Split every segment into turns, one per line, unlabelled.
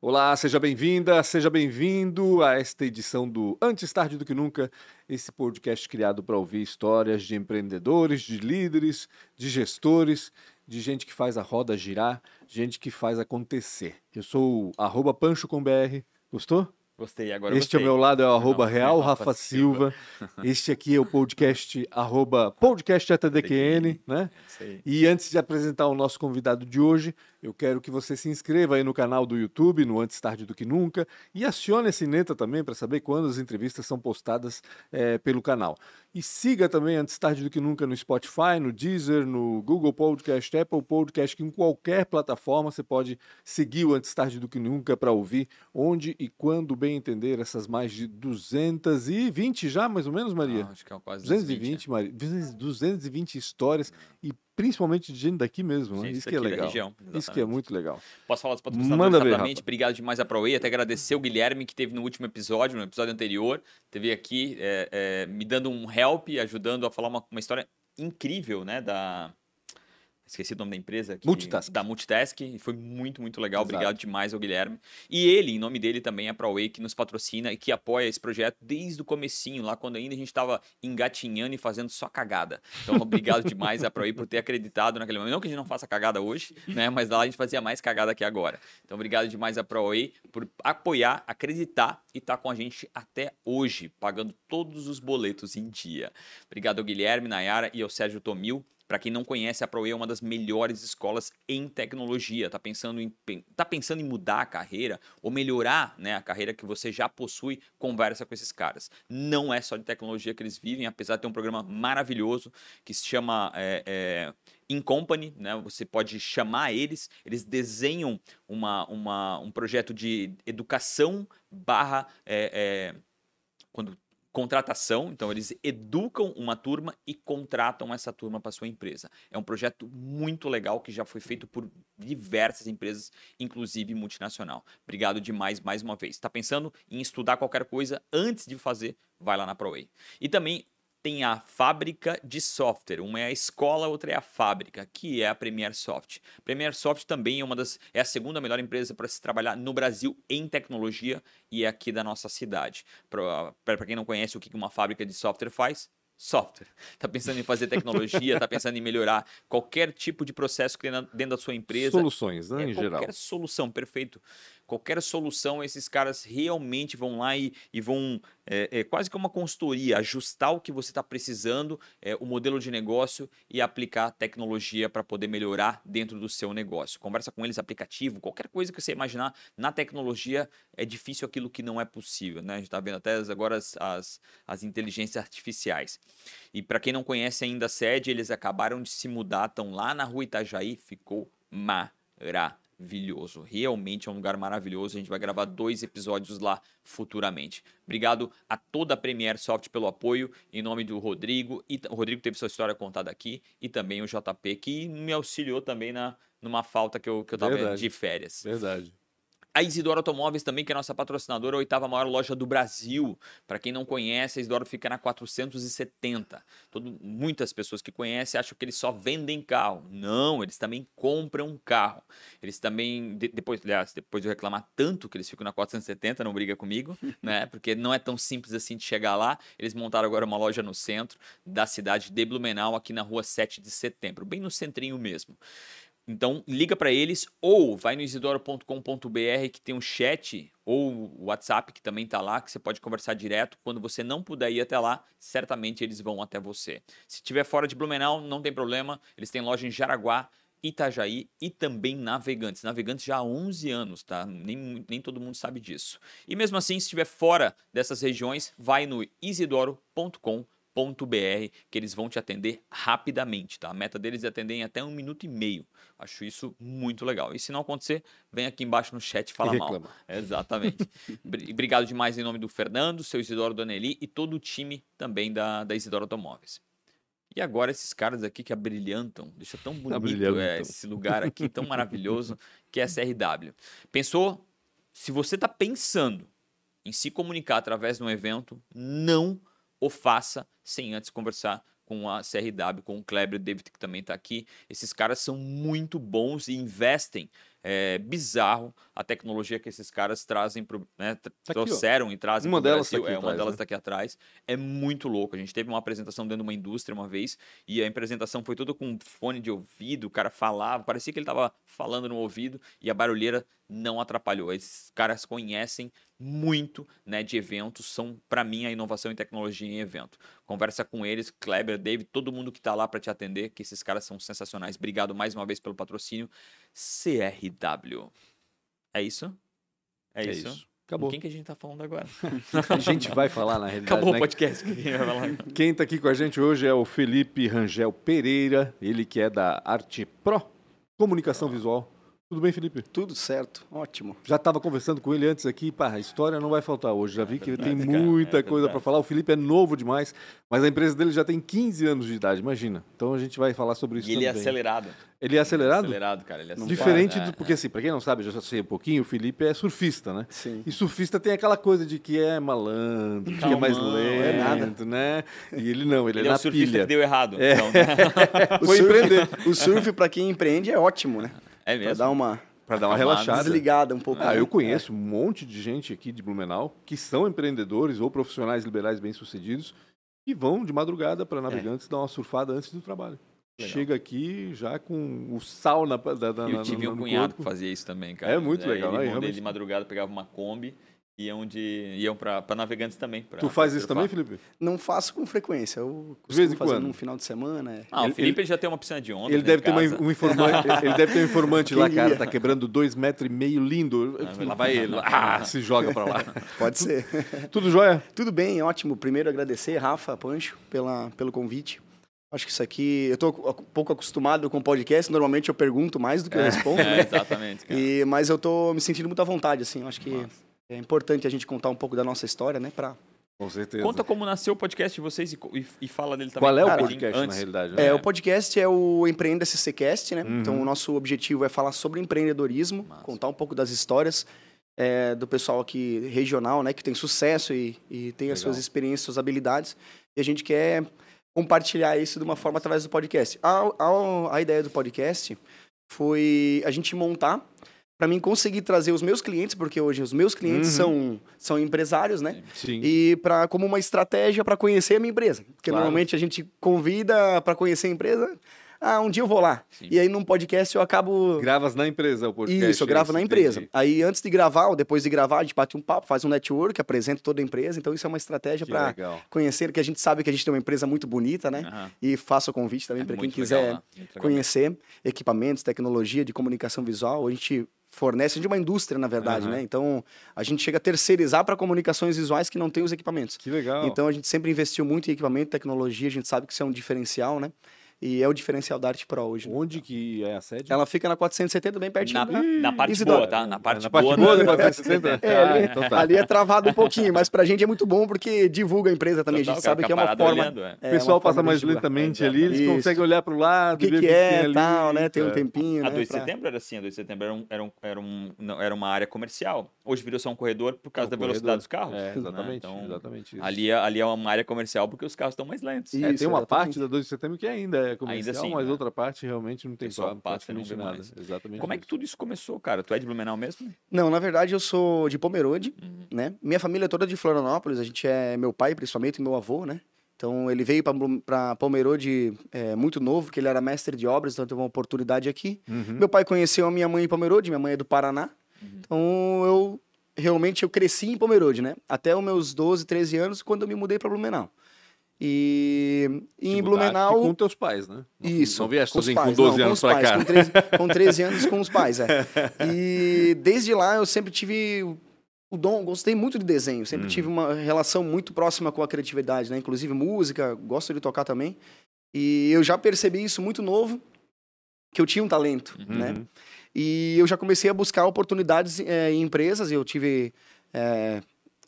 Olá, seja bem-vinda, seja bem-vindo a esta edição do Antes Tarde do Que Nunca, esse podcast criado para ouvir histórias de empreendedores, de líderes, de gestores, de gente que faz a roda girar, gente que faz acontecer. Eu sou o Pancho com BR. Gostou?
Gostei, agora
Este
gostei.
ao meu lado é o arroba
Não,
Real
Rafa
Rafa Silva. Este aqui é o podcast arroba podcast ATDQN, né? E antes de apresentar o nosso convidado de hoje, eu quero que você se inscreva aí no canal do YouTube, no Antes Tarde do Que Nunca, e acione a sineta também para saber quando as entrevistas são postadas eh, pelo canal. E siga também Antes Tarde do Que Nunca no Spotify, no Deezer, no Google Podcast, Apple Podcast, que em qualquer plataforma você pode seguir o Antes Tarde do Que Nunca para ouvir onde e quando bem entender essas mais de 220 já, mais ou menos, Maria?
Ah, acho que é quase
220, Maria, 220 histórias e principalmente de gente daqui mesmo, né?
Gente
Isso que é legal.
região,
Isso que é muito legal.
Posso falar dos patrocinadores
Manda ver,
rapidamente?
Rafa.
Obrigado demais a ProWay. Até agradecer o Guilherme que teve no último episódio, no episódio anterior. Teve aqui é, é, me dando um help, ajudando a falar uma, uma história incrível, né? Da. Esqueci o nome da empresa. que-
Multitask.
Da Multitask. E foi muito, muito legal.
Exato.
Obrigado demais ao Guilherme. E ele, em nome dele, também a ProWay, que nos patrocina e que apoia esse projeto desde o comecinho, lá quando ainda a gente estava engatinhando e fazendo só cagada. Então, obrigado demais a ProWay por ter acreditado naquele momento. Não que a gente não faça cagada hoje, né? Mas lá a gente fazia mais cagada que agora. Então, obrigado demais a ProWay por apoiar, acreditar e estar com a gente até hoje, pagando todos os boletos em dia. Obrigado ao Guilherme, Nayara e ao Sérgio Tomil. Para quem não conhece, a ProWay é uma das melhores escolas em tecnologia. Tá pensando em, tá pensando em mudar a carreira ou melhorar né, a carreira que você já possui? Conversa com esses caras. Não é só de tecnologia que eles vivem, apesar de ter um programa maravilhoso que se chama é, é, In Company, né? Você pode chamar eles, eles desenham uma, uma, um projeto de educação barra é, é, quando contratação, então eles educam uma turma e contratam essa turma para sua empresa. É um projeto muito legal que já foi feito por diversas empresas, inclusive multinacional. Obrigado demais mais uma vez. Está pensando em estudar qualquer coisa antes de fazer? Vai lá na ProWay. E também tem a fábrica de software. Uma é a escola, outra é a fábrica, que é a Premier Soft. Premier Soft também é uma das é a segunda melhor empresa para se trabalhar no Brasil em tecnologia e é aqui da nossa cidade. Para quem não conhece o que uma fábrica de software faz, software. Tá pensando em fazer tecnologia, tá pensando em melhorar qualquer tipo de processo que tem dentro da sua empresa.
Soluções, né,
É,
em
qualquer
geral.
solução, perfeito. Qualquer solução, esses caras realmente vão lá e, e vão, é, é quase que uma consultoria, ajustar o que você está precisando, é, o modelo de negócio e aplicar tecnologia para poder melhorar dentro do seu negócio. Conversa com eles, aplicativo, qualquer coisa que você imaginar na tecnologia, é difícil aquilo que não é possível. Né? A gente está vendo até agora as, as, as inteligências artificiais. E para quem não conhece ainda a sede, eles acabaram de se mudar, estão lá na rua Itajaí, ficou maravilhoso. Realmente é um lugar maravilhoso. A gente vai gravar dois episódios lá futuramente. Obrigado a toda a Premier Soft pelo apoio, em nome do Rodrigo. E, o Rodrigo teve sua história contada aqui, e também o JP, que me auxiliou também na, numa falta que eu, que eu tava
Verdade.
de férias.
Verdade.
A Isidoro Automóveis também, que é a nossa patrocinadora, a oitava maior loja do Brasil. Para quem não conhece, a Isidoro fica na 470. Todo, muitas pessoas que conhecem acham que eles só vendem carro. Não, eles também compram carro. Eles também, de- depois, aliás, depois de eu reclamar tanto que eles ficam na 470, não briga comigo, né? Porque não é tão simples assim de chegar lá. Eles montaram agora uma loja no centro da cidade de Blumenau, aqui na rua 7 de setembro, bem no centrinho mesmo. Então, liga para eles ou vai no isidoro.com.br que tem um chat ou o WhatsApp que também tá lá, que você pode conversar direto. Quando você não puder ir até lá, certamente eles vão até você. Se estiver fora de Blumenau, não tem problema. Eles têm loja em Jaraguá, Itajaí e também Navegantes. Navegantes já há 11 anos, tá? Nem, nem todo mundo sabe disso. E mesmo assim, se estiver fora dessas regiões, vai no isidoro.com.br que eles vão te atender rapidamente, tá? A meta deles é atender em até um minuto e meio. Acho isso muito legal. E se não acontecer, vem aqui embaixo no chat e fala
E
mal. Exatamente. Bri- Obrigado demais em nome do Fernando, seu Isidoro Doneli e todo o time também da, da Isidoro Automóveis. E agora esses caras aqui que abrilhantam, deixa tão bonito é, esse lugar aqui, tão maravilhoso, que é a CRW. Pensou? Se você está pensando em se comunicar através de um evento, não o faça sem antes conversar com a CRW, com o Kleber, o David que também está aqui. Esses caras são muito bons e investem É bizarro a tecnologia que esses caras trazem pro, né,
Tá aqui,
trouxeram e trazem
Uma delas tá
Brasil.
aqui
é, uma
atrás,
delas
né?
tá aqui atrás. É muito louco. A gente teve uma apresentação dentro de uma indústria uma vez e a apresentação foi toda com fone de ouvido, o cara falava, parecia que ele tava falando no ouvido e a barulheira não atrapalhou. Esses caras conhecem muito, né, de eventos, são para mim a inovação em tecnologia em evento. Conversa com eles, Kleber, David, todo mundo que tá lá para te atender, que esses caras são sensacionais. Obrigado mais uma vez pelo patrocínio. CRW. É isso? É, isso?
Acabou.
Quem que a gente tá falando agora?
A gente vai falar na realidade.
Acabou
né?
o podcast. Quem
está aqui com a gente hoje é o Felipe Rangel Pereira, ele que é da Arte Pro Comunicação Visual. Tudo bem, Felipe?
Tudo certo, ótimo.
Já estava conversando com ele antes aqui, pá, a história não vai faltar hoje. Já vi que tem
verdade, cara,
muita
é
coisa para falar. O Felipe é novo demais, mas a empresa dele já tem 15 anos de idade, imagina. Então a gente vai falar sobre isso
E ele é
também.
acelerado.
Ele é acelerado?
Acelerado, cara. Ele é acelerado.
Diferente
É,
do. Porque, assim, para quem não sabe, já sei um pouquinho, o Felipe é surfista, né?
Sim.
E surfista tem aquela coisa de que é malandro, que é mais lento,
é nada.
né? E ele não, ele,
Ele
é
é
na
surfista
pilha.
que deu errado.
É.
Então, né?
O surf, o surf para quem empreende é ótimo, né?
É
Pra
mesmo.
dar uma
Para dar uma relaxada.
desligada um pouco.
Ah,
né?
eu conheço um monte de gente aqui de Blumenau que são empreendedores ou profissionais liberais bem-sucedidos e vão de madrugada para navegantes dar uma surfada antes do trabalho.
Legal.
Chega aqui já com o sal na, da, da,
Eu
na-
tive
no,
um cunhado
corpo.
que fazia isso também, cara.
É muito legal,
Ele,
né? Realmente.
de madrugada pegava uma Kombi iam, de, iam pra, pra navegantes também. pra-
Tu faz
pra
isso também, Felipe?
Não faço com frequência. Eu
De vez em
fazer
quando?
num final de semana. é.
Ah,
Ele-
o Felipe ele já tem uma piscina de onda.
Ele deve ter uma- um informante, ele deve ter um informante lá, cara, tá quebrando dois metros e meio lindo. Lá vai ele, ah, se joga para lá.
Pode ser.
Tudo jóia?
Tudo bem, ótimo. Primeiro agradecer, Rafa Pancho, pela, pelo convite. Acho que isso aqui. Eu tô um pouco acostumado com podcast. Normalmente eu pergunto mais do que eu respondo,
É,
né?
exatamente, cara.
E, mas eu tô me sentindo muito à vontade, assim. Acho que é importante a gente contar um pouco da nossa história, né? Pra...
Com certeza.
Conta como nasceu o podcast de vocês e, e- e fala dele também.
Qual é o podcast, na
antes.
realidade?
É,
né?
o podcast é o Empreenda SCCast, né?
Uhum.
Então, o nosso objetivo é falar sobre empreendedorismo,
Massa.
contar um pouco das histórias é, do pessoal aqui regional, né? Que tem sucesso e, e tem as
Legal.
suas experiências, suas habilidades. E a gente quer compartilhar isso de uma forma através do podcast. A, a, a ideia do podcast foi a gente montar para mim conseguir trazer os meus clientes, porque hoje os meus clientes
Uhum.
são, são empresários, né?
Sim.
E para como uma estratégia para conhecer a minha empresa. Porque
Claro.
normalmente a gente convida para conhecer a empresa. Ah, um dia eu vou lá.
Sim.
E aí num podcast eu acabo.
Gravas na empresa o podcast.
Isso, eu gravo
esse,
na empresa.
entendi.
Aí antes de gravar ou depois de gravar, a gente bate um papo, faz um network, apresenta toda a empresa. Então isso é uma estratégia para conhecer, que a gente sabe que a gente tem uma empresa muito bonita, né?
Aham.
E faço o convite também
É
para quem quiser
legal legal
conhecer equipamentos, tecnologia de comunicação visual. A gente fornece, a gente é uma indústria, na verdade,
Aham.
né? Então a gente chega a terceirizar para comunicações visuais que não tem os equipamentos.
Que legal.
Então a gente sempre investiu muito em equipamento, tecnologia, a gente sabe que isso é um diferencial, né? E é o diferencial da Arte Pro hoje. né?
Onde que é a sede?
Ela fica na 470, bem pertinho.
Na,
da-
na parte
Isidoro.
boa, tá? Na parte,
na parte
boa.
boa
da-
da 470?
É, ali,
Ah, então tá.
ali é travado um pouquinho, mas pra gente é muito bom porque divulga a empresa também.
Total,
a gente
cara,
sabe que é uma forma.
olhando, é.
O
é
pessoal
uma
passa
forma de
mais
divulgar.
lentamente ali, eles
Isso.
conseguem olhar para o lado,
O que,
ver
que é,
ali.
tal, né? Tem um
É.
tempinho,
A
né?
2 de
pra-
setembro era assim, a 2 de setembro era, um, era, um, era, um, não, era uma área comercial. Hoje virou só um corredor por causa
É um
da
corredor.
velocidade dos carros.
É,
né?
exatamente,
Então,
exatamente isso.
ali, é- ali é uma área comercial porque os carros estão mais lentos.
Isso.
É, tem uma parte da 2 de setembro que ainda é comercial,
assim,
mas
né?
outra parte realmente não tem
não
praticamente
vê
nada.
mais.
Exatamente.
Como é que
isso.
tudo isso começou, cara? Tu é de Blumenau mesmo?
Não, na verdade eu sou de Pomerode,
Uhum.
né? Minha família é toda de Florianópolis, a gente é meu pai, principalmente, e meu avô, né? Então ele veio para Pomerode é, muito novo, que ele era mestre de obras, então teve uma oportunidade aqui.
Uhum.
Meu pai conheceu a minha mãe em Pomerode, minha mãe é do Paraná.
Uhum.
Então eu realmente eu cresci em Pomerode, né? Até os meus 12, 13 anos, quando eu me mudei para Blumenau. E, e em Blumenau.
Com teus pais, né? Não-
Isso.
Não vieste sozinho com
pais,
12
não,
anos
com os
pra
pais,
cá.
Com 13, com 13 anos com os pais, é. E desde lá eu sempre tive o- dom, gostei muito de desenho, sempre
Uhum.
tive uma relação muito próxima com a criatividade, né? Inclusive música, gosto de tocar também. E eu já percebi isso muito novo, que eu tinha um talento, né?
Uhum.
E eu já comecei a buscar oportunidades eh, em empresas. Eu tive eh,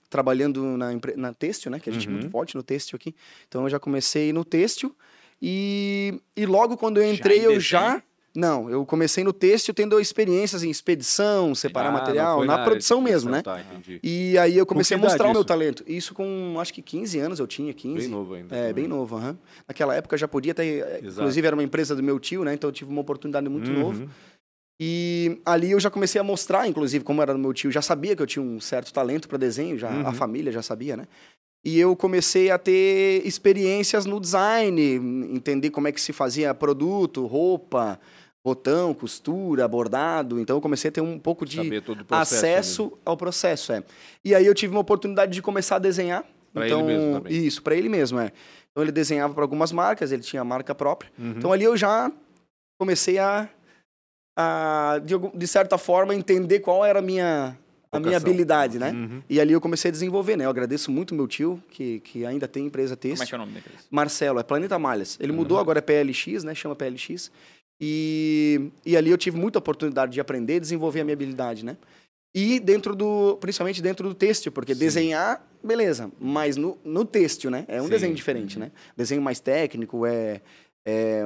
trabalhando na, na têxtil, né? Que a gente é
Uhum.
muito forte no têxtil aqui. Então eu já comecei no têxtil. E, e logo quando eu entrei,
em
eu já. Não, eu comecei no têxtil tendo experiências em expedição, separar
Ah,
material, na,
de
produção mesmo, né?
Tá.
E aí eu comecei a mostrar o meu talento. Isso com acho que 15 anos eu tinha, 15.
Bem novo ainda.
É,
também.
bem novo, aham. Naquela época eu já podia ter.
Exato.
Inclusive era uma empresa do meu tio, né? Então eu tive uma oportunidade muito
Uhum.
novo. E ali eu já comecei a mostrar, inclusive, como era do meu tio, já sabia que eu tinha um certo talento para desenho, já
Uhum.
a família já sabia, né? E eu comecei a ter experiências no design, entender como é que se fazia produto, roupa, botão, costura, bordado. Então eu comecei a ter um pouco de
processo.
acesso ao processo, é. E aí eu tive uma oportunidade de começar a desenhar.
Pra ele
então,
mesmo também.
Isso, para ele mesmo, é. Então ele desenhava para algumas marcas, ele tinha marca própria.
Uhum.
Então ali eu já comecei a, a de, de certa forma, entender qual era a minha, a minha habilidade, né?
Uhum.
E ali eu comecei a desenvolver, né? Eu agradeço muito meu tio, que, que ainda tem empresa
Como é que é o nome daqueles?
Marcelo, é Planeta Malhas. Ele
Uhum.
mudou, agora é PLX, né? Chama PLX. E, e ali eu tive muita oportunidade de aprender e desenvolver a minha habilidade, né? E dentro do, principalmente dentro do têxtil, porque
Sim.
desenhar, beleza, mas no, no têxtil, né? É um
Sim.
desenho diferente, né? Desenho mais técnico, é, é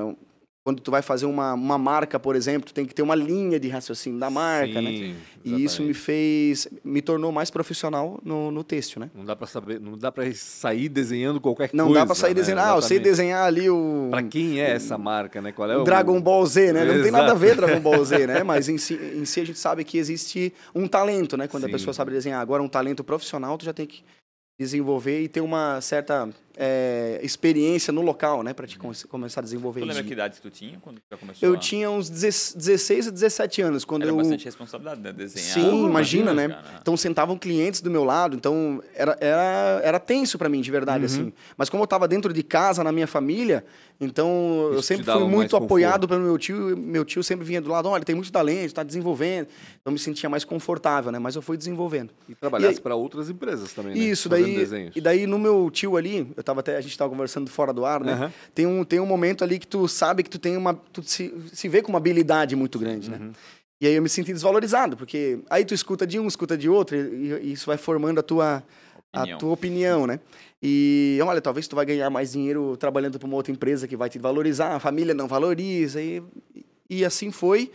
quando tu vai fazer uma, uma marca, por exemplo, tu tem que ter uma linha de raciocínio da marca, né?
Sim,
E isso me fez, me tornou mais profissional no, no têxtil, né?
Não dá pra saber, não dá para sair desenhando qualquer
Não
coisa.
dá pra sair
né?
desenhando, ah, eu sei desenhar ali o...
Pra quem é essa marca, né? Qual é
o Dragon Ball Z, né? Não tem
Exato.
nada a ver Dragon Ball Z, né? Mas em si, em si a gente sabe que existe um talento, né? Quando
Sim.
a pessoa sabe desenhar. Agora, um talento profissional, tu já tem que desenvolver e ter uma certa é, experiência no local, né? Pra te come- começar a desenvolver
Tu lembra
isso.
que idade tu tinha quando já começou
Eu
a...
tinha uns 16 a 17 anos, quando
Era
eu...
bastante responsabilidade, né? Desenhar.
Sim, imagina, né?
cara.
Então sentavam clientes do meu lado, então era, era, era tenso pra mim, de verdade,
Uhum.
assim. Mas como eu tava dentro de casa, na minha família, então eu
Isso te
sempre fui muito
conforto.
apoiado pelo meu tio. e Meu tio sempre vinha do lado, olha, tem muito talento, tá desenvolvendo. Então eu me sentia mais confortável, né? Mas eu fui desenvolvendo.
E trabalhasse para outras empresas também, né?
Isso,
Fazendo
daí.
desenhos.
E daí no meu tio ali, eu tava até, a gente tava conversando fora do ar, né?
Aham.
Tem, um, tem um momento ali que tu sabe que tu tem uma. Tu se, se vê com uma habilidade muito grande, né?
Uhum.
E aí eu me senti desvalorizado, porque aí tu escuta de um, escuta de outro, e, e isso vai formando a tua,
Opinião.
a tua opinião, né? E olha, talvez tu vai ganhar mais dinheiro trabalhando para uma outra empresa que vai te valorizar, a família não valoriza, e, e assim foi.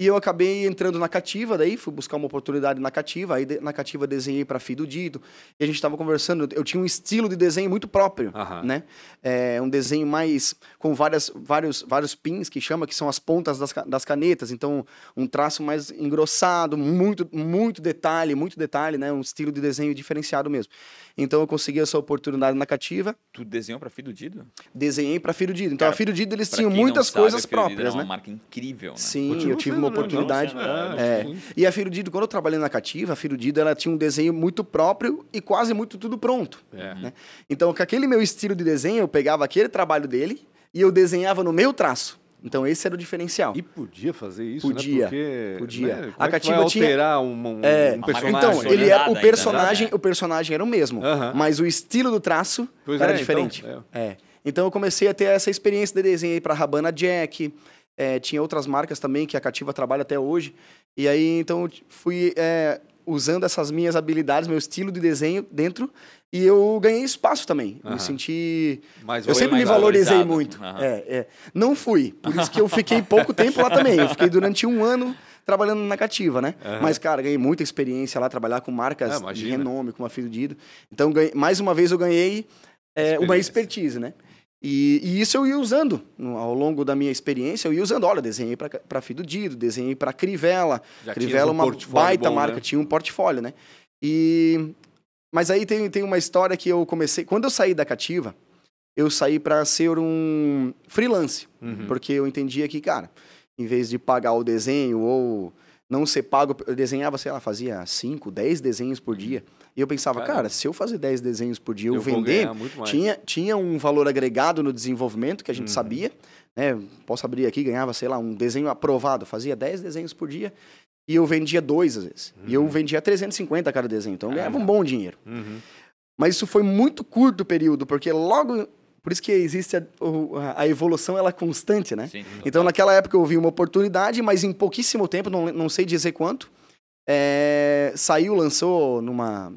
E eu acabei entrando na Cativa, daí fui buscar uma oportunidade na Cativa, aí de- na Cativa desenhei para Fido Dito, e a gente estava conversando, eu tinha um estilo de desenho muito próprio,
Aham.
né? É um desenho mais com várias, vários, vários pins que chama, que são as pontas das, das canetas, então um traço mais engrossado, muito, muito detalhe, muito detalhe, né? Um estilo de desenho diferenciado mesmo. Então eu consegui essa oportunidade na Cativa,
Tu desenhou pra Fido Dido?
desenhei para Fido Dito. Então
Cara,
a Fido Dito eles tinham muitas
sabe,
coisas
Dido
próprias,
era uma
né?
marca incrível, né?
Sim,
Continua
eu tive
sendo,
uma
né?
oportunidade.
Não, não,
É. E a Firudido, quando eu trabalhei na Cativa, a Firudido, ela tinha um desenho muito próprio e quase muito tudo pronto.
É.
né? Então, com aquele meu estilo de desenho, eu pegava aquele trabalho dele e eu desenhava no meu traço. Então, esse era o diferencial.
E podia fazer isso,
Podia,
né? Porque,
podia.
né?
A
é que vai
Cativa tinha-
alterar um, um,
É,
um personagem?
então,
né?
ele era,
Nada
o personagem,
né?
o personagem era o mesmo,
Aham.
mas o estilo do traço
Pois
era
é,
diferente.
então,
é. Então eu comecei a ter essa experiência de desenho aí para Rabana Jack, é, tinha outras marcas também que a Cativa trabalha até hoje. E aí então eu fui é, usando essas minhas habilidades, meu estilo de desenho dentro e eu ganhei espaço também.
Aham.
Me senti
Mais
eu sempre me valorizei
valorizado.
muito.
Aham.
É, é. Não fui. Por isso que eu fiquei pouco tempo lá também. Eu fiquei durante um ano trabalhando na Cativa, né?
Aham.
Mas, cara, ganhei muita experiência lá, trabalhar com marcas
Ah,
de renome, como a Filho Dido. Então, ganhei- mais uma vez, eu ganhei é, uma expertise, né? E, e isso eu ia usando ao longo da minha experiência. Eu ia usando, olha, desenhei para Fido Dido, desenhei para Crivella.
Já
Crivella é
um
uma baita
bom,
marca,
né?
tinha um portfólio, né? E mas aí tem, tem uma história que eu comecei, quando eu saí da Cativa, eu saí para ser um freelance,
Uhum.
porque eu entendia que, cara, em vez de pagar o desenho ou não ser pago, eu desenhava, sei lá, fazia 5, 10 desenhos por dia. E eu pensava,
Caramba.
cara, se eu fazer 10 desenhos por dia, eu,
Eu
vender, tinha, tinha um valor agregado no desenvolvimento que a gente
Uhum.
sabia. Né? Posso abrir aqui, ganhava, sei lá, um desenho aprovado, fazia 10 desenhos por dia e eu vendia dois às vezes. E eu vendia 350 cada desenho, então eu ganhava um bom dinheiro.
Uhum.
Mas isso foi muito curto o período, porque logo. Por isso que existe a, a evolução, ela é constante, né?
Sim,
Então, naquela época eu vi uma oportunidade, mas em pouquíssimo tempo, não, não sei dizer quanto, é, saiu, lançou numa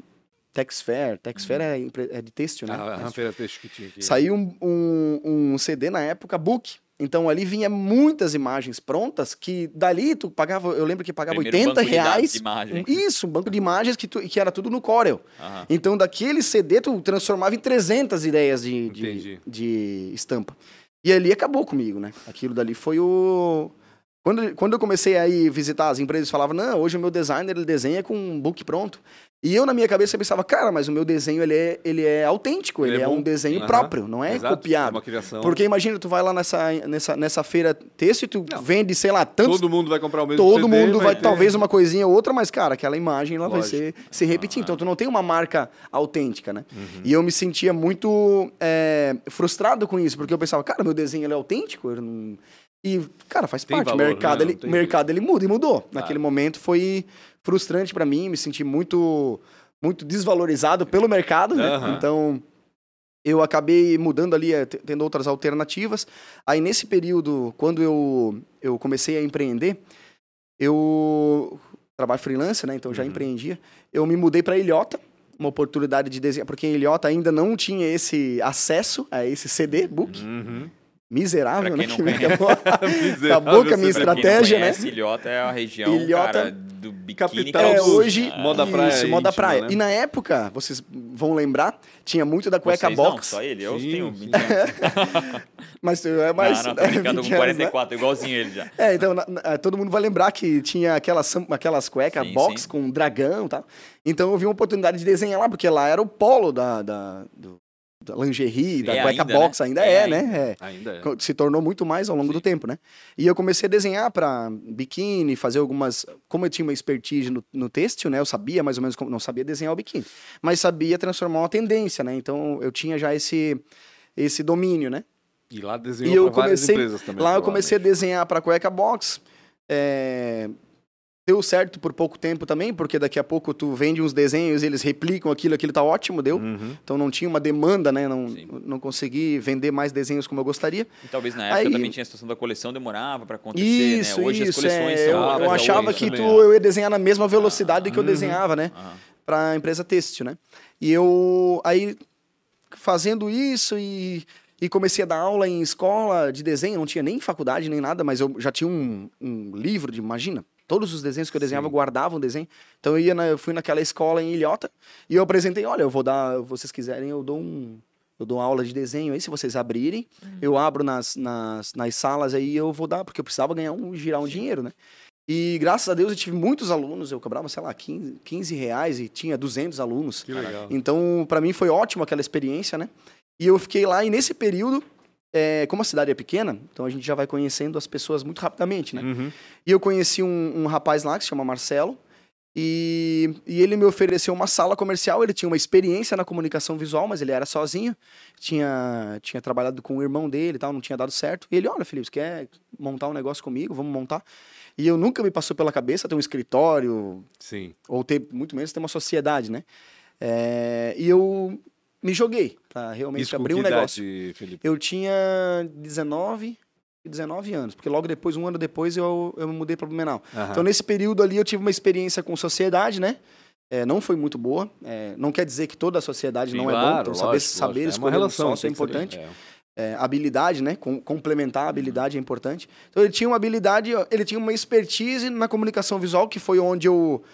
Tex Fair. Tex Fair é, é de têxtil, né?
Ah, a feira peixe que tinha aqui.
Saiu um, um, um CD na época, book. Então ali vinha muitas imagens prontas que dali tu pagava, eu lembro que pagava
Primeiro
80
banco
reais.
de imagem.
Isso, um banco de imagens que, tu- que era tudo no Corel.
Aham.
Então daquele CD tu transformava em 300 ideias de, de, de estampa. E ali acabou comigo, né? Aquilo dali foi o Quando, quando eu comecei a ir visitar as empresas, falavam, não, hoje o meu designer ele desenha com um book pronto. E eu, na minha cabeça, pensava, cara, mas o meu desenho ele é, ele é autêntico, ele,
Ele é
é, um desenho
Aham.
próprio, não é
Exato,
copiado.
é uma criação.
Porque imagina, tu vai lá nessa, nessa, nessa feira texto e tu
Não.
vende, sei lá, tantos
Todo mundo vai comprar o mesmo
todo
CD,
mundo vai,
ter-
talvez uma coisinha ou outra, mas, cara, aquela imagem ela vai ser, se repetir. Então, tu não tem uma marca autêntica, né?
Uhum.
E eu me sentia muito é, frustrado com isso, porque eu pensava, cara, meu desenho ele é autêntico? Eu não... E, cara, faz
Tem
parte.
valor,
mercado,
né?
ele,
tem
mercado ele muda e mudou. Naquele momento foi frustrante pra mim, me senti muito, muito desvalorizado pelo mercado, né? Então, eu acabei mudando ali, eh, te- tendo outras alternativas. Aí, nesse período, quando eu, eu comecei a empreender, eu trabalho freelance, né? Então, eu já
Uhum.
empreendia. Eu me mudei para Ilhota, uma oportunidade de desenhar, porque em Ilhota ainda não tinha esse acesso a esse CD book.
Uhum.
Miserável,
Pra
né?
quem
Que
não
me
conhece.
acabou,
Miserável
acabou com a minha
não
estratégia, né?
conhece, Ilhota é a região,
Ilhota-
cara, do biquíni
Capital
É,
dos-
hoje.
moda praia
Isso, moda
íntima,
praia.
né?
E na época, vocês vão lembrar, tinha muito da cueca
Vocês não,
box.
só ele, eu
Sim,
tenho
sim.
20 anos.
Mas tu é mais.
não, não, tô brincando
20
com
anos, né?
44, igualzinho ele já.
É, então na- na- todo mundo vai lembrar que tinha aquelas, aquelas cuecas
Sim,
box
sim.
com um dragão e tal. Então eu vi uma oportunidade de desenhar lá, porque lá era o polo da, da, do- da lingerie, da
É
cueca
ainda,
box,
né?
ainda
É
é, né? É.
Ainda é.
Se tornou muito mais ao longo do tempo, né? E eu comecei a desenhar para biquíni, fazer algumas. Como eu tinha uma expertise no, no têxtil, né? Eu sabia mais ou menos como. Não sabia desenhar o biquíni, mas sabia transformar uma tendência, né? Então eu tinha já esse, esse domínio, né?
E lá desenhou
E eu
pra várias
comecei-
empresas também.
Lá eu comecei a desenhar para cueca box. É, Deu certo por pouco tempo também, porque daqui a pouco tu vende uns desenhos, eles replicam aquilo, aquilo tá ótimo, deu.
Uhum.
Então não tinha uma demanda, né? Não,
Sim.
não consegui vender mais desenhos como eu gostaria.
E talvez na época
Aí-
também tinha a situação da coleção, demorava pra acontecer,
Isso,
né? Hoje as
isso.
coleções
é,
são
eu,
Ah,
eu
é
achava
hoje
que tu,
também, é.
eu ia desenhar na mesma velocidade que eu
Uhum.
desenhava, né? Para a empresa têxtil, né? E eu aí fazendo isso e, e comecei a dar aula em escola de desenho, não tinha nem faculdade nem nada, mas eu já tinha um, um livro de, imagina, todos os desenhos que eu desenhava eu guardava um desenho. Então eu ia na- eu fui naquela escola em Ilhota e eu apresentei, olha, eu vou dar, vocês quiserem, eu dou um eu dou aula de desenho aí, se vocês abrirem, eu abro nas, nas, nas salas aí, eu vou dar, porque eu precisava ganhar um, girar um dinheiro, né? E graças a Deus eu tive muitos alunos, eu cobrava, sei lá, 15, 15 reais e tinha 200 alunos.
Que legal.
Então, para mim foi ótimo aquela experiência, né? E eu fiquei lá e nesse período, é, como a cidade é pequena, então a gente já vai conhecendo as pessoas muito rapidamente, né?
Uhum.
E eu conheci um, um rapaz lá que se chama Marcelo. E, e ele me ofereceu uma sala comercial. Ele tinha uma experiência na comunicação visual, mas ele era sozinho. Tinha, tinha trabalhado com o irmão dele e tal, não tinha dado certo. E ele, olha, Felipe, você quer montar um negócio comigo? Vamos montar. E eu nunca me passou pela cabeça ter um escritório,
Sim.
ou ter, muito menos ter uma sociedade, né? É, e eu me joguei para realmente
Isso
abrir um negócio.
idade, Felipe?
Eu tinha 19, 19 anos, porque logo depois, um ano depois, eu, eu me mudei para Blumenau.
Aham.
Então, nesse período ali, eu tive uma experiência com sociedade, né? É, não foi muito boa. É, não quer dizer que toda a sociedade
Sim,
não é
claro,
bom. Então, saber,
lógico,
saber
lógico.
escolher
é uma
um
relação,
sócio é
saber.
importante.
É.
É, habilidade, né? Com- complementar a habilidade é importante. Então, ele tinha uma habilidade, ele tinha uma expertise na comunicação visual, que foi onde eu,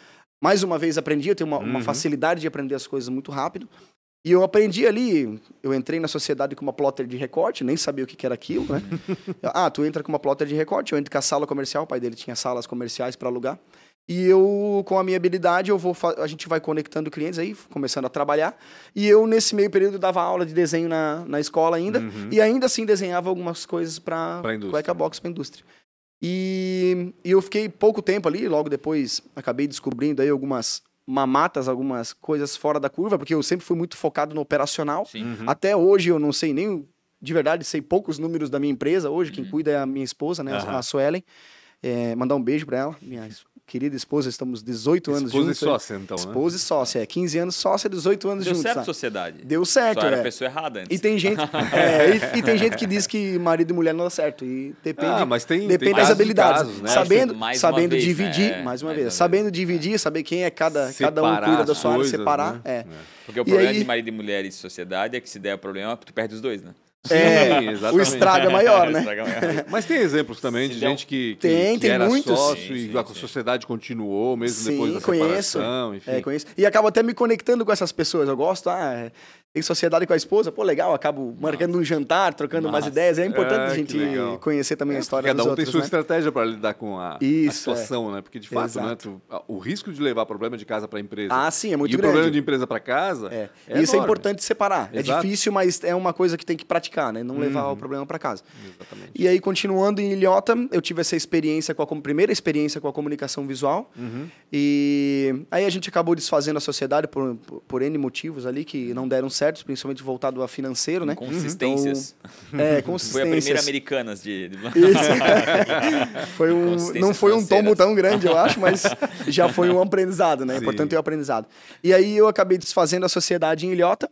mais uma vez, aprendi. Eu tenho uma, uma
Uhum.
facilidade de aprender as coisas muito rápido. E eu aprendi ali, eu entrei na sociedade com uma plotter de recorte, nem sabia o que era aquilo, né? ah, tu entra com uma plotter de recorte, eu entro com a sala comercial, o pai dele tinha salas comerciais para alugar. E eu, com a minha habilidade, eu vou a gente vai conectando clientes aí, começando a trabalhar. E eu, nesse meio período, dava aula de desenho na, na escola ainda.
Uhum.
E ainda assim desenhava algumas coisas para cueca box para indústria. E, e eu fiquei pouco tempo ali, logo depois acabei descobrindo aí algumas mamatas, algumas coisas fora da curva, porque eu sempre fui muito focado no operacional.
Uhum.
Até hoje eu não sei nem, de verdade, sei poucos números da minha empresa. Hoje quem cuida é a minha esposa, né,
Aham.
a Suelen. É, mandar um beijo para ela, minha querida esposa, estamos 18 anos
Esposa e
juntos. né?
sócia, então, né?
Esposa e sócia, é 15 anos sócia, 18 anos
Deu
juntos.
certo,
tá?
sociedade.
Deu certo,
Só era
é.
a pessoa errada antes.
E tem gente, é, e, e tem gente que diz que marido e mulher não dá certo. E depende,
Ah, mas tem-
depende
tem
das
e
habilidades.
casos, né?
Sabendo, sabendo
vez, né?
dividir,
É,
mais uma vez. sabendo dividir, saber quem é cada, cada um cuida da sua área,
coisas,
separar.
né?
É.
Porque o
E
problema
aí-
de marido e mulher e sociedade é que se der problema, tu perde os dois, né?
É, o estrago é maior, né?
Estraga maior.
Mas tem exemplos também de gente que, que,
Tem,
que
tem
era
muitos.
sócio
Sim,
e
sim,
a
sim.
sociedade continuou mesmo depois da
conheço.
separação, enfim.
É, conheço. E acabo até me conectando com essas pessoas. Eu gosto, ah, é, tem sociedade com a esposa, pô, legal, acabo marcando um jantar, trocando umas
Nossa.
ideias. É importante
Ah,
a gente conhecer também a história
Cada um
outros,
tem sua
né?
estratégia para lidar com a, a
Isso,
situação, né? Porque de fato, né, tu- o risco de levar problema de casa para empresa
Ah, sim, é muito
e o
grande.
problema de empresa para casa
É.
é
Isso é
enorme.
importante separar.
Exato.
É difícil, mas é uma coisa que tem que praticar, né? Não levar
Uhum.
o problema para casa.
Exatamente.
E aí, continuando em Ilhota, eu tive essa experiência, com a primeira experiência com a comunicação visual.
Uhum.
E aí a gente acabou desfazendo a sociedade por, por, por N motivos ali que não deram certo, principalmente voltado a financeiro, né?
Consistências.
É,
Foi a
consistências.
primeira Americanas de.
Isso. foi um,
Consistências
não foi um tombo tão grande, eu acho, mas já foi um aprendizado, né?
Sim.
Importante é o aprendizado. E aí eu acabei desfazendo a sociedade em Ilhota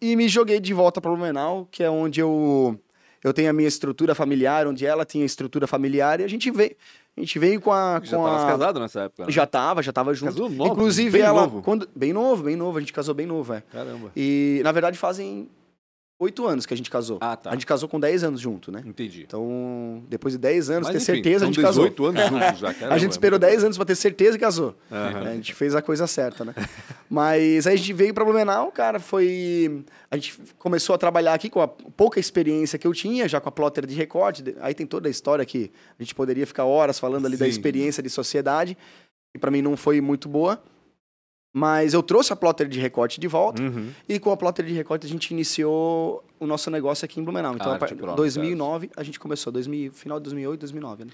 e me joguei de volta para Blumenau, que é onde eu, eu tenho a minha estrutura familiar, onde ela tinha a estrutura familiar, e a gente veio, a gente veio com a...
Já
com
estavas
a...
casado nessa época? né?
Já tava, já tava junto.
Casou novo,
Inclusive
bem
ela...
novo.
Quando... Bem novo, bem novo, a gente casou bem novo, é.
Caramba.
E, na verdade, fazem oito anos que a gente casou.
Ah, tá.
A gente casou com 10 anos junto, né?
Entendi.
Então, depois de 10 anos,
Mas,
ter
enfim,
certeza, a
são
gente casou.
18 anos juntos já.
a
caramba,
gente esperou
é muito
10 anos pra ter certeza que casou.
Aham.
A gente fez a coisa certa, né? Mas aí a gente veio pra Blumenau, cara, foi... A gente começou a trabalhar aqui com a pouca experiência que eu tinha, já com a plotter de recorte. Aí tem toda a história que a gente poderia ficar horas falando ali da
Sim.
experiência de sociedade, que pra mim não foi muito boa. Mas eu trouxe a plotter de recorte de volta.
Uhum.
E com a plotter de recorte a gente iniciou o nosso negócio aqui em Blumenau. Então,
A
a
Arte Pro, no
2009, a gente começou, 2000, final de 2008, 2009, né?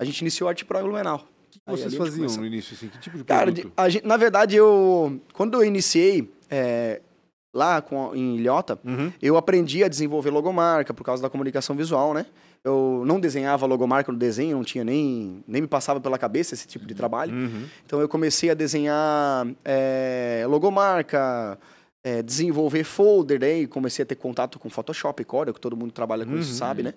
A gente iniciou a Arte Pro em Blumenau.
O que vocês faziam no início? Assim? Que tipo de
Cara, gente- na verdade, eu... Quando eu iniciei é, lá com, em Ilhota,
Uhum.
eu aprendi a desenvolver logomarca por causa da comunicação visual, né? Eu não desenhava logomarca no desenho, não tinha nem... Nem me passava pela cabeça esse tipo de trabalho.
Uhum.
Então eu comecei a desenhar é, logomarca, é, desenvolver folder, daí comecei a ter contato com Photoshop e Corel, que todo mundo trabalha com isso,
Uhum.
sabe, né?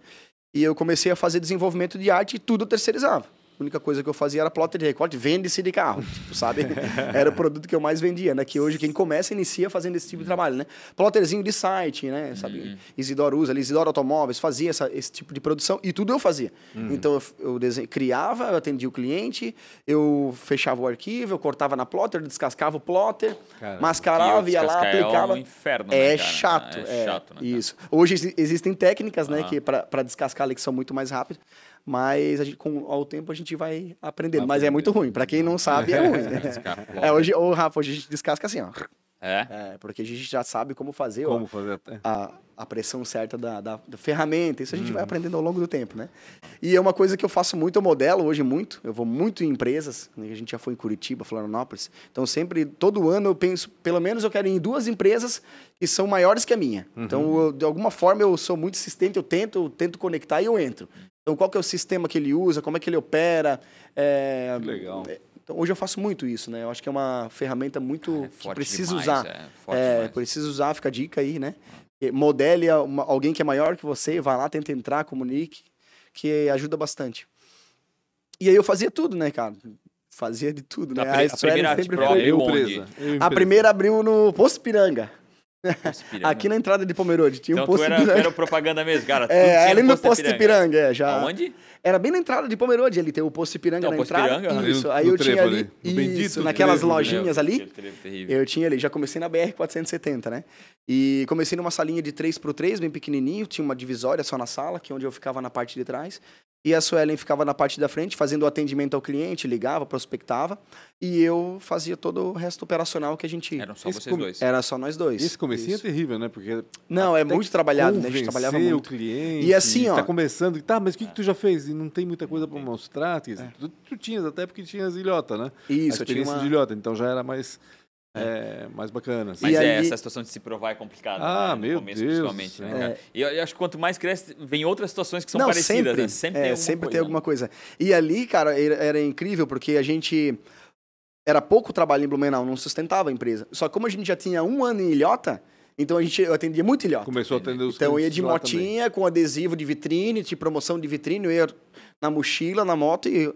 E eu comecei a fazer desenvolvimento de arte e tudo eu terceirizava. A única coisa que eu fazia era plotter de recorte, vende-se de carro, tipo, sabe? Era o produto que eu mais vendia, né? Que hoje quem começa inicia fazendo esse tipo de trabalho, né? Plotterzinho de site, né? Sabe? Isidoro usa ali, Isidoro Automóveis, fazia essa- esse tipo de produção e tudo eu fazia. Então eu, eu desen- criava, eu atendia o cliente, eu fechava o arquivo, eu cortava na plotter, descascava o plotter,
Caramba.
mascarava, ia lá,
descascar é um
aplicava.
inferno,
É
né, cara?
chato,
É
é,
chato, né?
Isso. Hoje exi- existem técnicas, né,
Ah.
que para descascar ali que são muito mais rápidas, mas a gente, com ao tempo a gente vai aprendendo. Mas é muito ruim. Para quem não sabe, é ruim. É, hoje, ô, Rafa, hoje a gente descasca assim, ó.
É?
É, porque a gente já sabe como fazer ó,
Como fazer até?
a, a pressão certa da, da, da ferramenta. Isso a gente
Uhum.
vai aprendendo ao longo do tempo, né? E é uma coisa que eu faço muito, eu modelo hoje muito. Eu vou muito em empresas, né? a gente já foi em Curitiba, Florianópolis. Então sempre, todo ano eu penso, pelo menos eu quero ir em duas empresas que são maiores que a minha.
Uhum.
Então, eu, de alguma forma, eu sou muito insistente, eu tento, eu tento conectar e eu entro. Então, qual que é o sistema que ele usa, como é que ele opera. é,
Que legal.
é, Então, hoje eu faço muito isso, né? Eu acho que é uma ferramenta muito
É
que
forte
precisa
demais,
usar.
É,
É, precisa usar, fica a dica aí, né? Modele uma- alguém que é maior que você, vai lá, tenta entrar, comunique, que ajuda bastante. E aí eu fazia tudo, né, cara? Fazia de tudo, né?
A a primeira
sempre
pro-
foi-
eu
onde?
presa. eu
A
empresa.
primeira abriu no Posto Piranga,
Piranga.
Aqui na entrada de Pomerode. Tinha
Então
um
tu
Posto
era, tu
Piranga.
era o propaganda mesmo, cara.
É, ali no
Posto
de Piranga, é, já.
Aonde?
Era bem na entrada de Pomerode, ali tem o Posto Ipiranga
Não,
na
Posto
entrada.
Ipiranga, ali
isso,
no-
aí
no
eu tinha
trevo
ali,
ali,
isso,
bendito
naquelas
trevo, né?
lojinhas ali.
Aquele trevo terrível.
Eu tinha ali, já comecei na BR 470, né? E comecei numa salinha de 3x3, bem pequenininho, tinha uma divisória só na sala, que é onde eu ficava na parte de trás. E a Suelen ficava na parte da frente, fazendo o atendimento ao cliente, ligava, prospectava. E eu fazia todo o resto operacional que a gente...
Eram só
Esse
vocês
come-
dois.
Era só nós dois.
Esse comecinho
Isso.
é terrível, né? Porque
Não, é muito trabalhado, né? A gente trabalhava muito.
o cliente.
E assim, ó-
Tá começando. Tá, mas o que, que tu já fez? E não tem muita coisa pra mostrar. quer dizer, Tu, tu tinhas até porque tinhas ilhota, né?
É. Isso,
a
eu tinha
experiência
uma...
de ilhota. Então já era mais, é, mais bacana. assim.
Mas
E
é,
aí-
essa situação de se provar é complicada.
Ah,
né? no
meu
começo,
Deus
Principalmente, né, cara? E eu, acho que quanto mais cresce, vem outras situações que são
Não,
parecidas,
sempre,
né? Sempre
é,
tem alguma
sempre
coisa,
tem alguma coisa. E ali, cara, era, era incrível porque a gente era pouco trabalho em Blumenau, não sustentava a empresa. Só que como a gente já tinha um ano em Ilhota, então a gente eu atendia muito Ilhota.
Começou a atender os
Então eu ia de
também.
motinha com adesivo de vitrine, de promoção de vitrine, eu ia na mochila, na moto e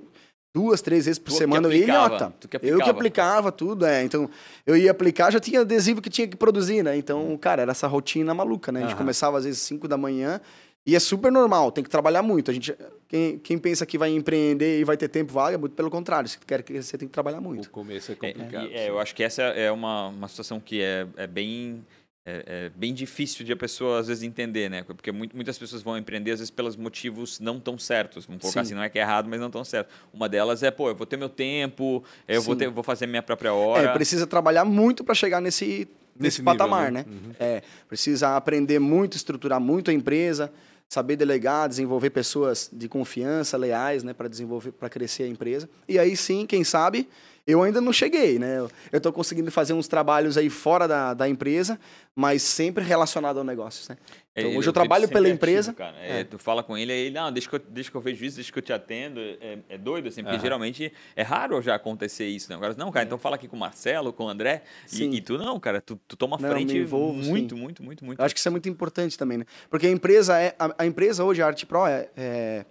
duas, três vezes por
Tu que
semana eu ia em
aplicava,
Ilhota.
tu que
Eu que
aplicava.
tudo, é. Então eu ia aplicar, já tinha adesivo que tinha que produzir, né? Então, cara, era essa rotina maluca, né? A gente
Aham.
começava às vezes 5 da manhã e é super normal, tem que trabalhar muito. A gente, quem, quem pensa que vai empreender e vai ter tempo vaga, é muito pelo contrário. Se tu quer que você tem que trabalhar muito.
O começo é
É,
complicado.
e, é, eu acho que essa é uma, uma situação que é, é bem é, é bem difícil de a pessoa às vezes entender, né? Porque muito, muitas pessoas vão empreender às vezes pelos motivos não tão certos. Vamos colocar Sim. assim, não é que é errado, mas não tão certo. Uma delas é, pô, eu vou ter meu tempo, eu vou, ter, vou fazer minha própria hora.
É, precisa trabalhar muito para chegar nesse, nesse, nesse patamar, nível, né? né? Uhum. É, precisa aprender muito, estruturar muito a empresa, saber delegar, desenvolver pessoas de confiança, leais, né, para desenvolver, para crescer a empresa. E aí sim, quem sabe, eu ainda não cheguei, né? Eu estou conseguindo fazer uns trabalhos aí fora da, da empresa, mas sempre relacionado ao negócio, né? Então, é, hoje eu, eu trabalho pela empresa.
Ativo, é, é. Tu fala com ele, aí ele, não, deixa que eu, deixa que eu vejo isso, deixa que eu te atendo. É, é doido, assim, porque uhum. geralmente é raro já acontecer isso, né? Agora, não, cara, então fala aqui com o Marcelo, com o André. E, e, tu não, cara, tu, tu toma não, frente envolvo, muito, muito, muito, muito, muito.
Eu acho que isso é muito importante também, né? Porque a empresa, é, a, a empresa hoje, a Arte Pro, é,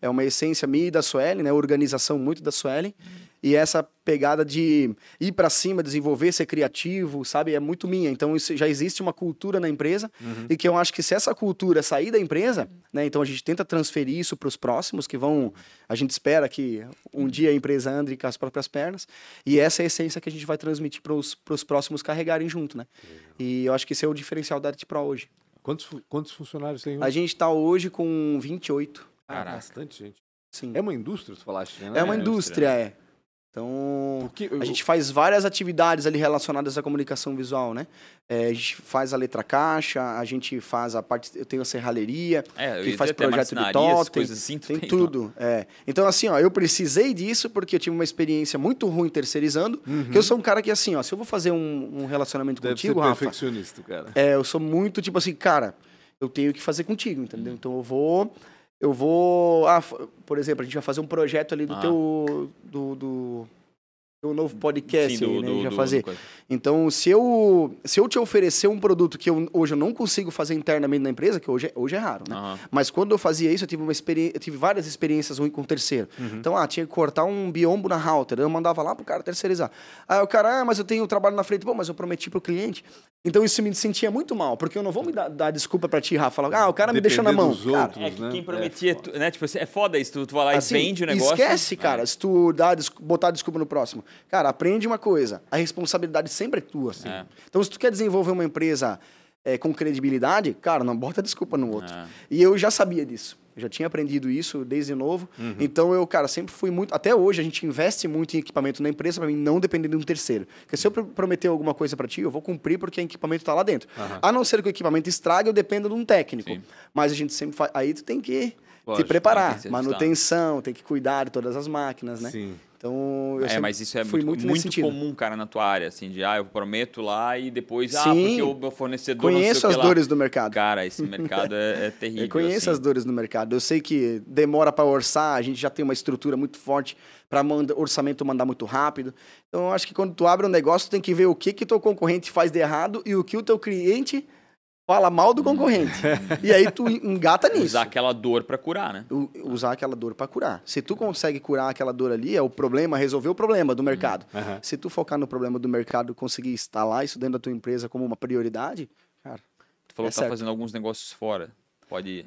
é, uma essência minha e da Sueli, né? Organização muito da Sueli. Uhum. E essa pegada de ir para cima, desenvolver, ser criativo, sabe? É muito minha. Então, já existe uma cultura na empresa uhum. e que eu acho que se essa cultura sair da empresa, né? Então, a gente tenta transferir isso para os próximos que vão... A gente espera que um dia a empresa ande com as próprias pernas e essa é a essência que a gente vai transmitir para os próximos carregarem junto, né? Uhum. E eu acho que esse é o diferencial da Arte Pro hoje.
Quantos, quantos funcionários tem hoje?
A gente está hoje com 28.
Ah, bastante gente.
Sim.
É uma indústria, você falaste, né?
É uma indústria, é. Então, Porque a gente faz várias atividades ali relacionadas à comunicação visual, né? É, a gente faz a letra caixa, a gente faz a parte. Eu tenho a serralheria,
é,
que faz projeto de totem,
coisas assim,
tem tudo. É. Então, assim, ó, eu precisei disso porque eu tive uma experiência muito ruim terceirizando. Uhum. Que eu sou um cara que, assim, ó, se eu vou fazer um, um relacionamento
Deve
contigo,
ser perfeccionista,
Rafa, cara. É, eu sou muito tipo assim, cara, eu tenho que fazer contigo, entendeu? Uhum. Então eu vou eu vou. Ah, por exemplo, a gente vai fazer um projeto ali do ah. teu. Do, do, um novo podcast Sim, do, aí, né? Do, já fazer. Do... Então, se eu, se eu te oferecer um produto que eu, hoje eu não consigo fazer internamente na empresa, que hoje, é, hoje é raro, né? Uhum. Mas quando eu fazia isso, eu tive, uma experiência, eu tive várias experiências ruins com o terceiro. Uhum. Então, ah, tinha que cortar um biombo na router, eu mandava lá pro cara terceirizar. Aí o cara, ah, mas eu tenho trabalho na frente. Pô, mas eu prometi pro cliente. Então, isso me sentia muito mal, porque eu não vou me dar, dar desculpa pra ti, Rafa. Falar, ah, o cara me deixou na mão. Cara,
outros, é que né? quem prometia, é foda. né? Tipo, é foda isso, tu, tu vai lá assim, e vende o negócio.
Esquece, cara, é. se tu dá, botar desculpa no próximo. Cara, aprende uma coisa, a responsabilidade sempre é tua. Assim. É. Então, se tu quer desenvolver uma empresa é, com credibilidade, cara, não bota desculpa no outro. É. E eu já sabia disso. Eu já tinha aprendido isso desde novo. Uhum. Então eu, cara, sempre fui muito. Até hoje a gente investe muito em equipamento na empresa para mim não depender de um terceiro. Porque se eu prometer alguma coisa para ti, eu vou cumprir porque o equipamento está lá dentro. Uhum. A não ser que o equipamento estrague, eu dependo de um técnico. Sim. Mas a gente sempre faz. Aí tu tem que Lógico, te preparar. Manutenção, tem que cuidar de todas as máquinas, né?
Sim.
Então,
eu é, mas isso é muito, muito, muito comum, cara, na tua área, assim, de, ah, eu prometo lá e depois, ah, Sim. ah, porque o meu fornecedor
Conheço as dores do mercado.
Cara, esse mercado é, é terrível.
Eu conheço assim. as dores do mercado. Eu sei que demora para orçar, a gente já tem uma estrutura muito forte para orçamento mandar muito rápido. Então, eu acho que quando tu abre um negócio, tu tem que ver o que que teu concorrente faz de errado e o que o teu cliente fala mal do concorrente. e aí tu engata nisso.
Usar aquela dor para curar, né?
usar aquela dor para curar. Se tu consegue curar aquela dor ali, é o problema, resolver o problema do mercado. Uhum. Se tu focar no problema do mercado, conseguir instalar isso dentro da tua empresa como uma prioridade, cara.
Tu falou é que tá certo. fazendo alguns negócios fora. Pode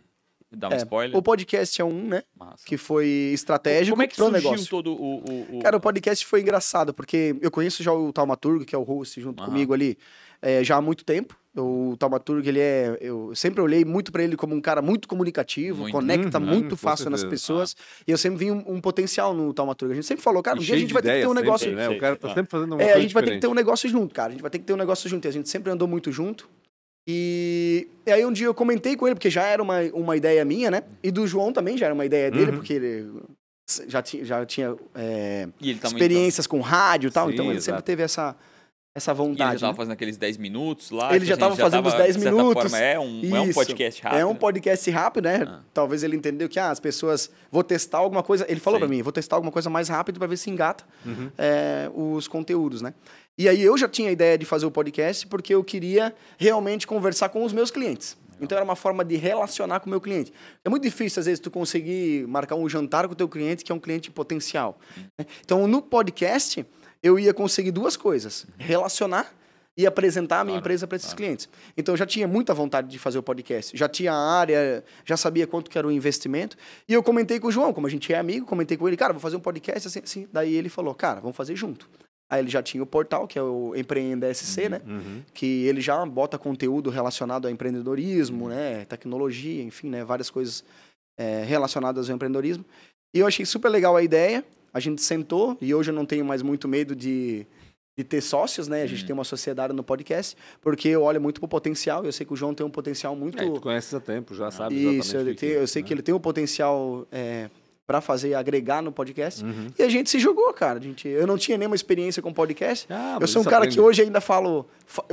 dar um é, spoiler?
O podcast é um, né? Massa. Que foi estratégico
Como é que pro surgiu
negócio.
todo o, o,
o, Cara, o podcast foi engraçado, porque eu conheço já o Taumaturgo, que é o host junto uhum. comigo ali, é, já há muito tempo. O Taumaturgo, ele é. Eu sempre olhei muito para ele como um cara muito comunicativo, muito, conecta uhum, muito fácil nas pessoas. Ah. E eu sempre vi um, um, potencial no Taumaturgo. A gente sempre falou, cara, um dia a gente vai ter que ter um negócio.
Sempre, né? O cara tá sempre fazendo uma
É, a gente vai ter que ter um negócio junto, cara. A gente vai ter que ter um negócio junto. E a gente sempre andou muito junto. E, e aí um dia eu comentei com ele, porque já era uma, uma ideia minha, né? E do João também já era uma ideia dele, uhum. porque ele já tinha, já tinha é, experiências com rádio e tal. Sim, então ele exato. sempre teve essa essa vontade. E ele já
estava
né?
fazendo aqueles 10 minutos lá.
Ele já estava fazendo os 10 minutos.
Forma, é, um, é um podcast rápido.
É um podcast rápido, né? Ah. Talvez ele entendeu que ah, as pessoas. Vou testar alguma coisa. Ele falou para mim: vou testar alguma coisa mais rápido para ver se engata uhum. é, os conteúdos, né? E aí eu já tinha a ideia de fazer o podcast porque eu queria realmente conversar com os meus clientes. Então era uma forma de relacionar com o meu cliente. É muito difícil, às vezes, tu conseguir marcar um jantar com o teu cliente, que é um cliente potencial. Uhum. Então, no podcast, eu ia conseguir duas coisas: relacionar e apresentar a minha claro, empresa para esses claro. clientes. Então eu já tinha muita vontade de fazer o podcast, já tinha a área, já sabia quanto que era o investimento. E eu comentei com o João, como a gente é amigo, comentei com ele, cara, vou fazer um podcast assim, assim. Daí ele falou, cara, vamos fazer junto. Aí ele já tinha o portal, que é o Empreenda SC, né?
Uhum.
Que ele já bota conteúdo relacionado ao empreendedorismo, né? Tecnologia, enfim, né? Várias coisas é, relacionadas ao empreendedorismo. E eu achei super legal a ideia. A gente sentou e hoje eu não tenho mais muito medo de, de ter sócios, né? A gente
Uhum.
tem uma sociedade no podcast, porque eu olho muito pro potencial. Eu sei que o João tem um potencial muito.
É, tu conheces há tempo, já sabe
Isso,
exatamente
ele
o que
tem-
que é,
eu sei
né?
que ele tem um potencial é, para fazer, agregar no podcast.
Uhum.
E a gente se jogou, cara. A gente, eu não tinha nenhuma experiência com podcast.
Ah,
eu sou um cara
aprende.
que hoje ainda falo,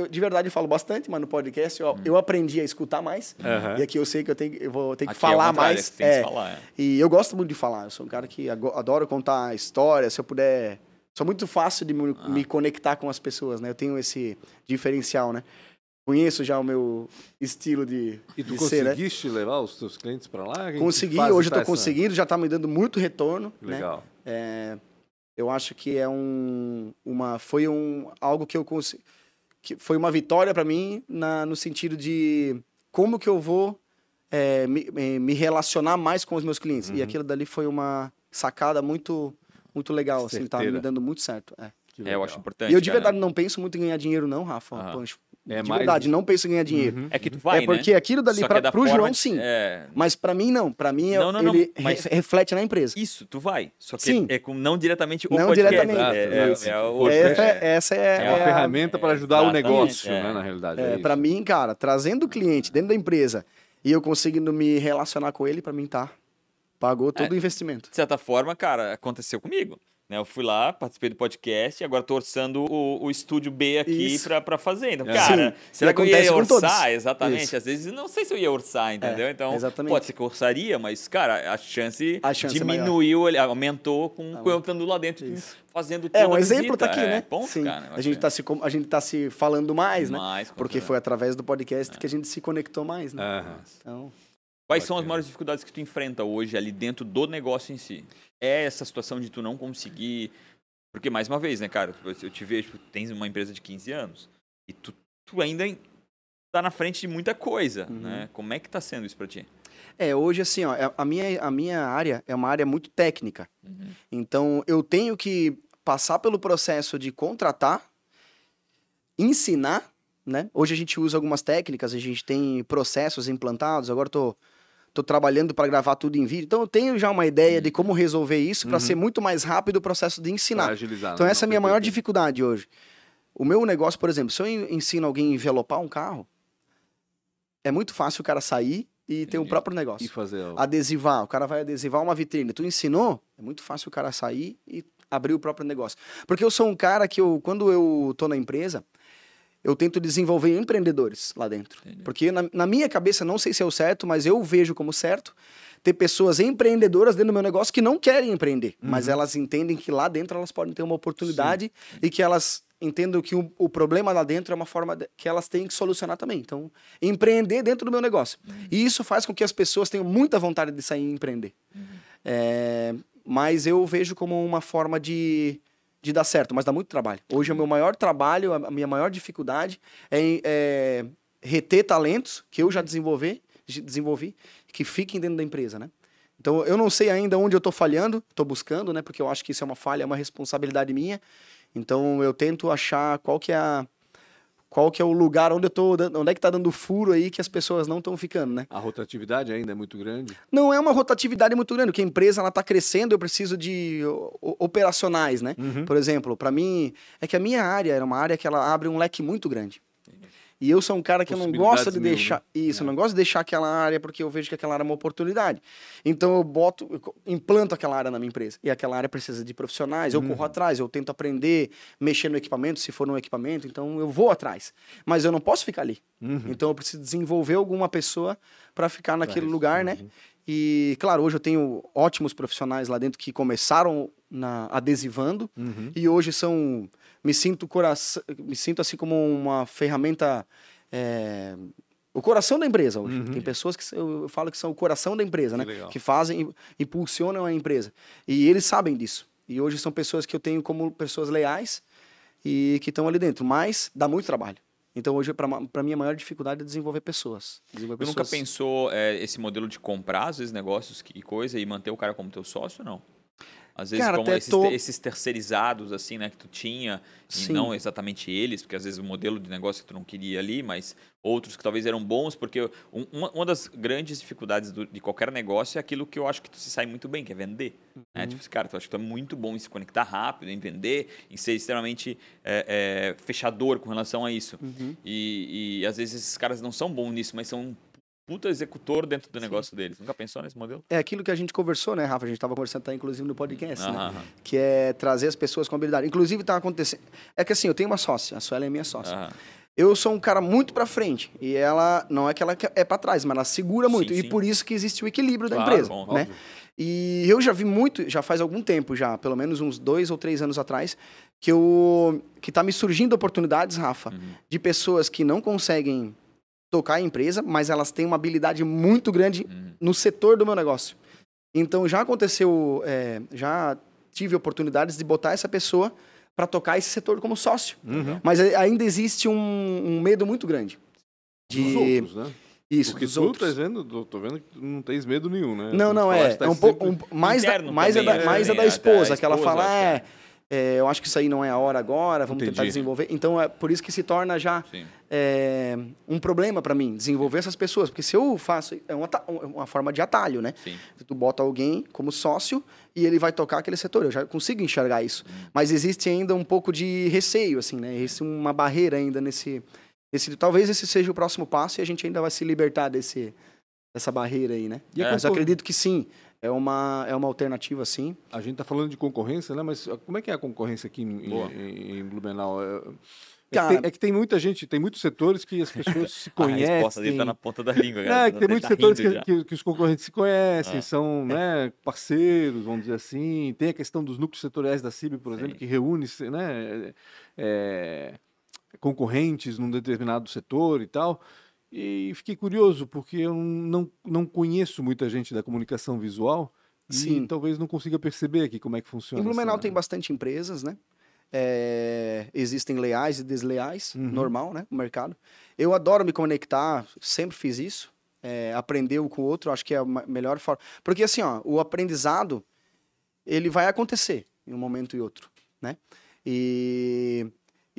de verdade falo bastante, mas no podcast eu, eu aprendi a escutar mais.
Uhum.
E aqui eu sei que eu, tenho, eu vou ter que
Aqui é
falar
contrário,
mais.
é que
é.
falar, é.
E eu gosto muito de falar. Eu sou um cara que adoro contar história. Se eu puder. Sou muito fácil de me,
Ah.
me conectar com as pessoas, né? Eu tenho esse diferencial, né? Conheço já o meu estilo de,
E tu
de ser, né?
conseguiste levar os teus clientes para lá?
Consegui, hoje eu
tá essa-
conseguindo, já tá me dando muito retorno, né?
Legal.
É, eu acho que é um, uma, foi um, algo que eu consegui, que foi uma vitória para mim na, no sentido de como que eu vou é, me, me- relacionar mais com os meus clientes.
Uhum.
E aquilo dali foi uma sacada muito, muito legal, assim, tá
Certeira.
me dando muito certo. É.
É, eu
legal.
acho importante.
E eu de
cara.
verdade não penso muito em ganhar dinheiro não, Rafa.
Aham.
Pancho.
É
de
mais-
verdade, não penso em ganhar dinheiro.
Uhum.
É que tu vai,
é porque
né?
aquilo dali pra,
é da
pro
forma
João,
de-
sim.
É,
Mas pra mim, não. Pra mim,
Não, não, não,
ele
mas-
re- reflete na empresa.
Isso, tu vai. Só que
Sim.
é com não diretamente o
Não
podcast.
diretamente.
É, é, é o-
Essa,
é-
é, essa é,
É uma
é a-
ferramenta para ajudar o negócio,
é.
né, na realidade.
É,
É,
para mim, cara, trazendo o cliente dentro da empresa e eu conseguindo me relacionar com ele, para mim tá. Pagou todo
É.
o investimento.
de certa forma, cara, aconteceu comigo. Né? Eu fui lá, participei do podcast e agora tô orçando o, o estúdio B aqui pra, pra fazer. Então,
É.
cara,
Sim,
será que eu ia orçar?
todos.
Exatamente.
Isso.
Às vezes não sei se eu ia orçar, entendeu?
É,
então,
exatamente.
pode ser que eu orçaria, mas, cara, a chance,
A chance é
diminuiu, ele aumentou com, com eu estando lá dentro,
Isso.
fazendo toda
É, um exemplo
visita.
tá aqui,
É,
né?
ponto,
Sim.
cara.
a, gente tá se, a gente tá se falando mais, né?
mais, com
Porque foi através do podcast que a gente se conectou mais, né?
Aham.
Então,
Quais são as maiores dificuldades que tu enfrenta hoje ali dentro do negócio em si? É essa situação de tu não conseguir. Porque, mais uma vez, né, cara, eu te vejo, tu tens uma empresa de 15 anos e tu, tu ainda tá na frente de muita coisa,
Uhum.
né? Como é que tá sendo isso pra ti?
é, hoje assim, ó, é- a minha, a minha área é uma área muito técnica.
Uhum.
Então, eu tenho que passar pelo processo de contratar, ensinar, né? Hoje a gente usa algumas técnicas, a gente tem processos implantados, agora tô, tô trabalhando para gravar tudo em vídeo. Então, eu tenho já uma ideia de como resolver isso para
Uhum.
ser muito mais rápido o processo de
Pra
ensinar.
agilizar.
Então,
né?
essa é a
Não,
minha maior dificuldade hoje. O meu negócio, por exemplo, se eu en- ensino alguém a envelopar um carro, é muito fácil o cara sair e ter um
Entendi.
próprio
E
negócio.
fazer o...
Adesivar, o cara vai adesivar uma vitrine. Tu ensinou, é muito fácil o cara sair e abrir o próprio negócio. Porque eu sou um cara que, eu, quando eu tô na empresa, eu tento desenvolver empreendedores lá dentro.
Entendi.
Porque na, na minha cabeça, não sei se é o certo, mas eu vejo como certo ter pessoas empreendedoras dentro do meu negócio que não querem empreender, mas
Uhum.
elas entendem que lá dentro elas podem ter uma oportunidade e que elas entendam que o, o problema lá dentro é uma forma de- que elas têm que solucionar também. Então, empreender dentro do meu negócio. E isso faz com que as pessoas tenham muita vontade de sair e empreender. É, mas eu vejo como uma forma de, de dar certo, mas dá muito trabalho. Hoje, o meu maior trabalho, a minha maior dificuldade é, é reter talentos que eu já desenvolvi, desenvolvi, que fiquem dentro da empresa, né? Então, eu não sei ainda onde eu estou falhando, estou buscando, né? Porque eu acho que isso é uma falha, é uma responsabilidade minha. Então, eu tento achar qual que é a qual que é o lugar onde eu tô, dan- onde é que tá dando furo aí que as pessoas não estão ficando, né?
A rotatividade ainda é muito grande.
Não é uma rotatividade muito grande, porque a empresa ela tá crescendo, eu preciso de operacionais, né?
Uhum.
Por exemplo, para mim, é que a minha área era uma área que ela abre um leque muito grande. E eu sou um cara que eu não gosto de
Possibilidades mil,
deixar.
né?
Isso,
É.
não gosto de deixar aquela área porque eu vejo que aquela área é uma oportunidade. Então eu boto, eu implanto aquela área na minha empresa. E aquela área precisa de profissionais, eu
Uhum.
corro atrás, eu tento aprender, mexer no equipamento, se for um equipamento, então eu vou atrás. Mas eu não posso ficar ali.
Uhum.
Então eu preciso desenvolver alguma pessoa para ficar naquele
isso,
lugar, né?
uhum.
E, claro, hoje eu tenho ótimos profissionais lá dentro que começaram na adesivando
Uhum.
e hoje são me sinto coração me sinto assim como uma ferramenta é, o coração da empresa hoje.
Uhum.
tem pessoas que eu, eu falo que são o coração da empresa
Que
né?
legal.
que fazem impulsionam a empresa. E eles sabem disso. E hoje são pessoas que eu tenho como pessoas leais e que estão ali dentro. Mas dá muito trabalho. Então hoje para mim a maior dificuldade é desenvolver pessoas. Desenvolver
Tu nunca
pessoas.
pensou é, esse modelo de comprar, às vezes, negócios e coisa e manter o cara como teu sócio, não? Às vezes,
Cara,
como esses,
tô-
esses terceirizados, assim, né, que tu tinha,
Sim.
e não exatamente eles, porque às vezes o modelo de negócio que tu não queria ali, mas outros que talvez eram bons, porque um- uma, uma das grandes dificuldades do- de qualquer negócio é aquilo que eu acho que tu se sai muito bem, que é vender. Né? Tipo, assim, cara, tu acha que tu é muito bom em se conectar rápido, em vender, em ser extremamente é, é, fechador com relação a isso.
Uhum.
E, e às vezes esses caras não são bons nisso, mas são puta executor dentro do negócio deles. Nunca pensou nesse modelo?
É aquilo que a gente conversou, né, Rafa? A gente estava conversando até, inclusive, no podcast, né?
Aham,
Que é trazer as pessoas com habilidade. Inclusive, tá acontecendo... É que assim, eu tenho uma sócia. A Suela é minha sócia.
aham.
Eu sou um cara muito pra frente. E ela, não é que ela é pra trás, mas ela segura muito.
Sim,
e
sim.
por isso que existe o equilíbrio da
Claro,
empresa,
bom,
né?
óbvio.
E eu já vi muito, já faz algum tempo já, pelo menos uns dois ou três anos atrás, que eu que tá me surgindo oportunidades, Rafa,
Uhum.
de pessoas que não conseguem tocar a empresa, mas elas têm uma habilidade muito grande
Uhum.
no setor do meu negócio. Então já aconteceu, é, já tive oportunidades de botar essa pessoa para tocar esse setor como sócio.
Uhum.
Mas ainda existe um, um medo muito grande. De...
Dos outros, né?
Isso,
Porque
dos
tu
outros.
tá vendo, tô, vendo que tu não tens medo nenhum, né?
Não, não, é.
tá
É um pouco. um- mais da, mais é
também,
da,
né?
mais é da
Até a
esposa, que ela
esposa,
fala,
acho
é, é, eu acho que isso aí não é a hora agora, vamos tentar
Entendi.
desenvolver. Então é por isso que se torna já é, um problema para mim, desenvolver essas pessoas. Porque se eu faço. É uma, uma forma de atalho, né?
Sim.
Tu bota alguém como sócio e ele vai tocar aquele setor. Eu já consigo enxergar isso. Mas existe ainda um pouco de receio, assim, né? Existe uma barreira ainda nesse, nesse. Talvez esse seja o próximo passo e a gente ainda vai se libertar desse, dessa barreira aí, né?
A
Mas eu acredito que sim. É uma, é uma alternativa, sim.
A gente tá falando de concorrência, né? Mas como é que é a concorrência aqui em, em- em Blumenau? É, é que tem, é que tem muita gente, tem muitos setores que as pessoas se
A
conhecem.
resposta dele tá na ponta da língua, cara.
é que tem
Ele
muitos
tá
setores que, que- que os concorrentes se conhecem,
Ah.
são né, parceiros, vamos dizer assim. Tem a questão dos núcleos setoriais da CIB, por exemplo,
Sim.
que reúne né, é, concorrentes num determinado setor e tal. E fiquei curioso, porque eu não, não conheço muita gente da comunicação visual e
Sim.
talvez não consiga perceber aqui como é que funciona.
Em Blumenau
essa-
tem bastante empresas, né? É, existem leais e desleais,
Uhum.
normal, né? O mercado. Eu adoro me conectar, sempre fiz isso. É, aprender um com o outro, acho que é a melhor forma. Porque assim, ó, o aprendizado, ele vai acontecer em um momento e outro, né? E,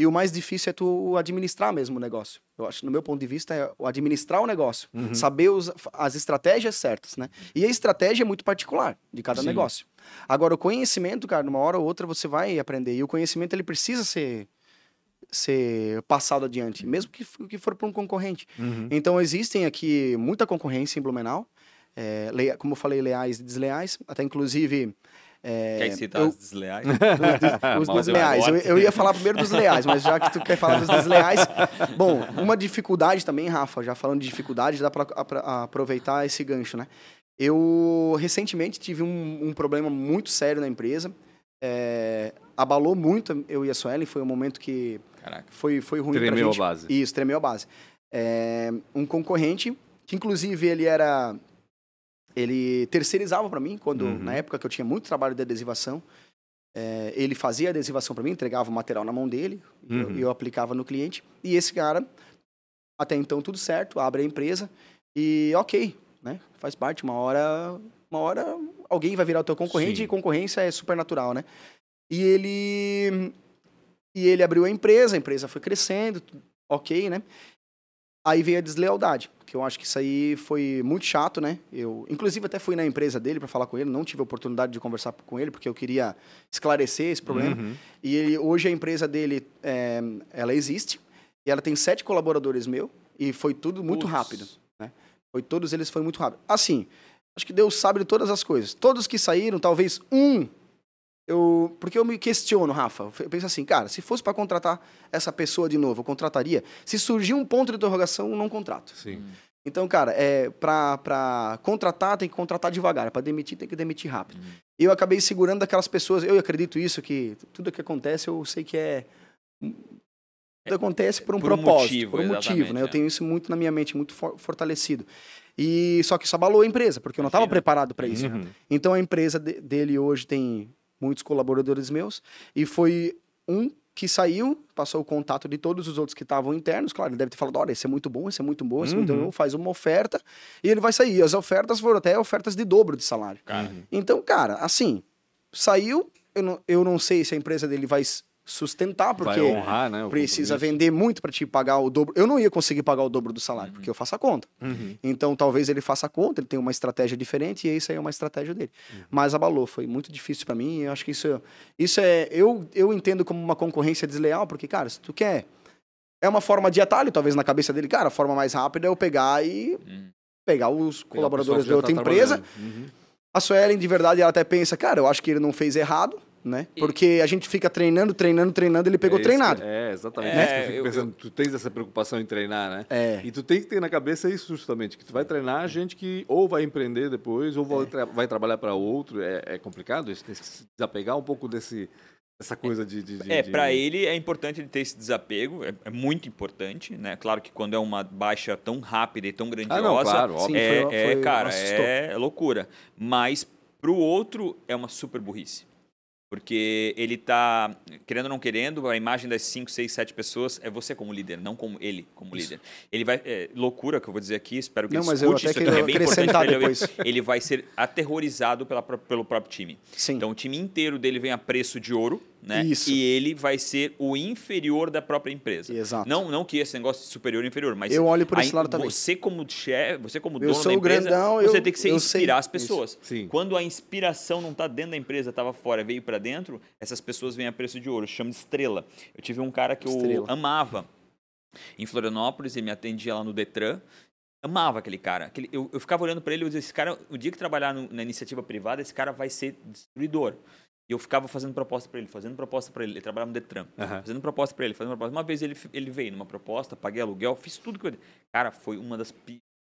e o mais difícil é tu administrar mesmo o negócio. Eu acho, no meu ponto de vista, é o administrar o negócio.
Uhum.
Saber os- as estratégias certas, né? E a estratégia é muito particular de cada
Sim.
negócio. Agora, o conhecimento, cara, numa hora ou outra você vai aprender. E o conhecimento, ele precisa ser, ser passado adiante, mesmo que, que for para um concorrente.
Uhum.
Então, existem aqui muita concorrência em Blumenau. É, como eu falei, leais e desleais. Até, inclusive... é,
Quer citar
eu-
as desleais?
os
eu
desleais. Eu, eu ia falar primeiro dos leais, mas já que tu quer falar dos desleais. Bom, uma dificuldade também, Rafa, já falando de dificuldade, dá para aproveitar esse gancho, né? Eu recentemente tive um, um problema muito sério na empresa. é, abalou muito eu e a Suelen. Foi um momento que
Caraca.
foi, foi ruim pra
Tremeu a
gente.
base.
Isso, tremeu a base. É, um concorrente, que inclusive ele era. Ele terceirizava para mim, quando
Uhum.
na época que eu tinha muito trabalho de adesivação. é, ele fazia a adesivação para mim, entregava o material na mão dele, e eu,
Uhum.
eu aplicava no cliente. E esse cara, até então tudo certo, abre a empresa e ok, né? Faz parte, uma hora, uma hora alguém vai virar o teu concorrente
Sim.
e concorrência é super natural, né? E ele e ele abriu a empresa, a empresa foi crescendo, ok, né? Aí veio a deslealdade, que eu acho que isso aí foi muito chato, né? Eu, inclusive, até fui na empresa dele para falar com ele, não tive a oportunidade de conversar com ele, porque eu queria esclarecer esse problema.
Uhum.
E ele- hoje a empresa dele, é, ela existe, e ela tem sete colaboradores meu, e foi tudo muito rápido, né? Foi, todos eles foi muito rápido. Assim, acho que Deus sabe de todas as coisas. Todos que saíram, talvez um, eu... Porque eu me questiono, Rafa, eu penso assim, cara, se fosse para contratar essa pessoa de novo, eu contrataria. Se surgir um ponto de interrogação, eu não contrato.
Sim.
Então, cara, é, pra, pra contratar, tem que contratar devagar. Pra demitir, tem que demitir rápido. E eu acabei segurando aquelas pessoas. Eu acredito isso, que tudo que acontece, eu sei que é. Tudo acontece por um
por um
propósito,
motivo,
por um motivo, né? Eu
é.
tenho isso muito na minha mente, muito for- fortalecido. E só que isso abalou a empresa, porque eu não estava preparado para isso.
Uhum.
Então a empresa de- dele hoje tem muitos colaboradores meus e foi um que saiu, passou o contato de todos os outros que estavam internos. Claro, ele deve ter falado: olha, esse é muito bom, esse é muito bom, esse é muito
Uhum.
bom. Faz uma oferta e ele vai sair. As ofertas foram até ofertas de dobro de salário. Então, cara, assim, saiu, eu não, eu não sei se a empresa dele vai sustentar, porque
honrar, né?
precisa vender muito para te pagar o dobro. Eu não ia conseguir pagar o dobro do salário, porque eu faço a conta.
Uhum.
Então, talvez ele faça a conta, ele tem uma estratégia diferente e isso aí é uma estratégia dele. Mas abalou, foi muito difícil para mim. Eu acho que isso, isso é. Eu, eu entendo como uma concorrência desleal, porque, cara, se tu quer. É uma forma de atalho, talvez na cabeça dele, cara, a forma mais rápida é eu pegar e
Hum.
pegar os colaboradores
que já
outra
tá
empresa.
Uhum.
A Suelen, de verdade, ela até pensa, cara, eu acho que ele não fez errado, né?
E-
Porque a gente fica treinando, treinando, treinando, ele pegou
É
treinado.
que- É, exatamente.
É,
isso que eu fico
eu-
pensando, tu tens essa preocupação em treinar, né?
É.
E tu tem que ter na cabeça isso justamente, que tu vai treinar gente que ou vai empreender depois, ou
É.
vai, tra- vai trabalhar para outro. É, é complicado isso, tem que se desapegar um pouco desse, dessa coisa de... de, de
É,
de-
para ele é importante ele ter esse desapego, é, é muito importante, né? Claro que quando é uma baixa tão rápida e tão grandiosa,
Ah, não, claro, óbvio.
Sim,
é,
foi-
é,
foi-
cara,
assustou.
é loucura. Mas pro outro é uma super burrice. Porque ele tá, querendo ou não querendo, a imagem das 5, 6, 7 pessoas é você como líder, não como ele como
Isso.
líder. Ele vai. É, loucura que eu vou dizer aqui, espero que
Não,
ele
mas eu até
isso aqui, é bem importante ele
depois.
Ele vai ser aterrorizado pela, pelo próprio time.
Sim.
Então o time inteiro dele vem a preço de ouro, né?
Isso.
E ele vai ser o inferior da própria empresa.
Exato.
Não, não que esse negócio de superior e inferior, mas
Eu olho por esse lado também.
Você como chefe, você como
Eu
dono
sou
da empresa,
grandão,
você
eu-
tem que ser
eu sei
inspirar as pessoas.
Sim.
Quando a inspiração não está dentro da empresa, estava fora, veio para dentro, essas pessoas vêm a preço de ouro, chama de estrela. Eu tive um cara que eu
Estrela.
amava em Florianópolis, ele me atendia lá no Detran. Amava aquele cara. Aquele, eu, eu ficava olhando para ele e eu dizia, esse cara, o dia que trabalhar no- na iniciativa privada, esse cara vai ser destruidor. E eu ficava fazendo proposta para ele, fazendo proposta para ele. Ele trabalhava no Detran.
Aham.
Fazendo proposta para ele, fazendo proposta. Uma vez ele, ele veio numa proposta, paguei aluguel, fiz tudo que eu... Cara, foi uma das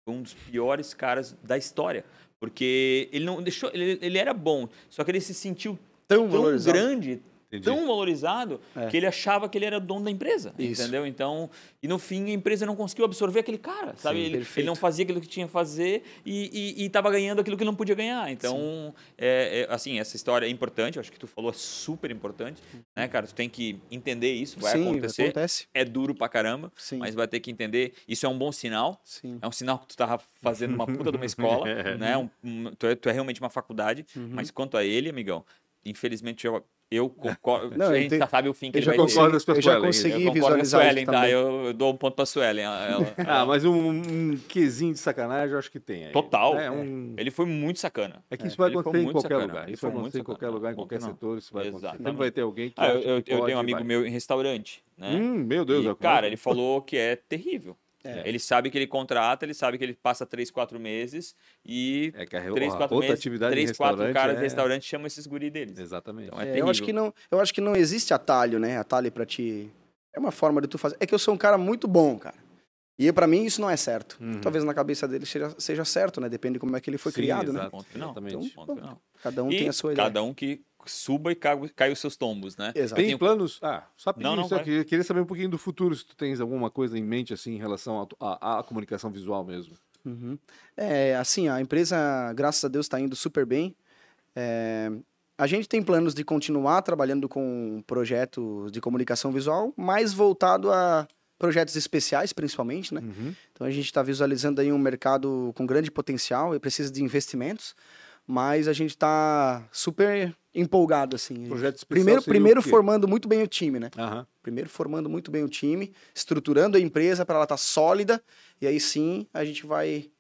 um dos piores caras da história. Porque ele não deixou... Ele, ele era bom, só que ele se sentiu
Tão
tão grande,
Entendi.
tão valorizado,
É.
que ele achava que ele era dono da empresa.
Isso.
Entendeu? Então, e no fim a empresa não conseguiu absorver aquele cara, sabe?
Sim,
ele, ele não fazia aquilo que tinha que fazer e, e, e tava ganhando aquilo que não podia ganhar. Então, é, é, assim, essa história é importante, eu acho que tu falou é super importante, né, cara? Tu tem que entender isso, vai
Sim,
acontecer.
acontece.
É duro pra caramba,
Sim.
mas vai ter que entender. Isso é um bom sinal.
Sim.
É um sinal que tu tá fazendo uma puta de uma escola, né? Um- um- tu, é, tu é realmente uma faculdade.
Uhum.
Mas quanto a ele, amigão, infelizmente eu, eu concordo.
Não,
a gente já sabe o fim que
Eu
ele
já,
vai
consegui,
ter.
concordas com a
eu já consegui
Eu concordo com a
visualizar
Suelen,
isso
tá?
também.
Eu, eu dou um ponto pra Suelen. Ela, ela-
Ah, mas um, um quesinho de sacanagem eu acho que tem aí.
Total.
É, um...
Ele foi muito sacana.
é que isso vai acontecer em qualquer
sacana.
lugar. Isso
foi
vai acontecer em qualquer lugar, em qualquer
que não.
setor, isso vai acontecer.
Exatamente.
Sempre vai ter alguém que
Ah, eu, eu-
que
eu
pode
tenho um amigo
vai.
meu em restaurante, né?
Hum, meu Deus.
E,
é
cara, ele falou que é terrível.
É.
Ele sabe que ele contrata, ele sabe que ele passa três, quatro meses e
É que a,
três, quatro
outra
meses,
atividade
três, quatro
restaurante
caras
é...
de restaurante chamam esses guri deles.
Exatamente.
Então é,
É, eu acho que não, eu acho que não existe atalho, né? Atalho pra te é uma forma de tu fazer. É que eu sou um cara muito bom, cara. E pra mim isso não é certo.
Uhum.
Talvez na cabeça dele seja, seja certo, né? Depende de como é que ele foi
Sim,
criado, né?
exato.
Ponto final.
Exatamente.
Ponto final.
Cada um
e
tem a sua ideia.
cada um que suba e caia, cai os seus tombos, né?
Exato.
Tem planos? Ah, só pedir
Não, não,
isso
vai.
aqui. Eu queria saber um pouquinho do futuro, se tu tens alguma coisa em mente, assim, em relação à comunicação visual mesmo.
Uhum. É, assim, a empresa, graças a Deus, está indo super bem. É, a gente tem planos de continuar trabalhando com projetos de comunicação visual, mais voltado a projetos especiais, principalmente, né?
Uhum.
Então a gente está visualizando aí um mercado com grande potencial e precisa de investimentos, mas a gente está super empolgado, assim.
Projeto
Primeiro, primeiro formando muito bem o time, né?
Aham.
Primeiro formando muito bem o time, estruturando a empresa para ela estar sólida, e aí sim a gente vai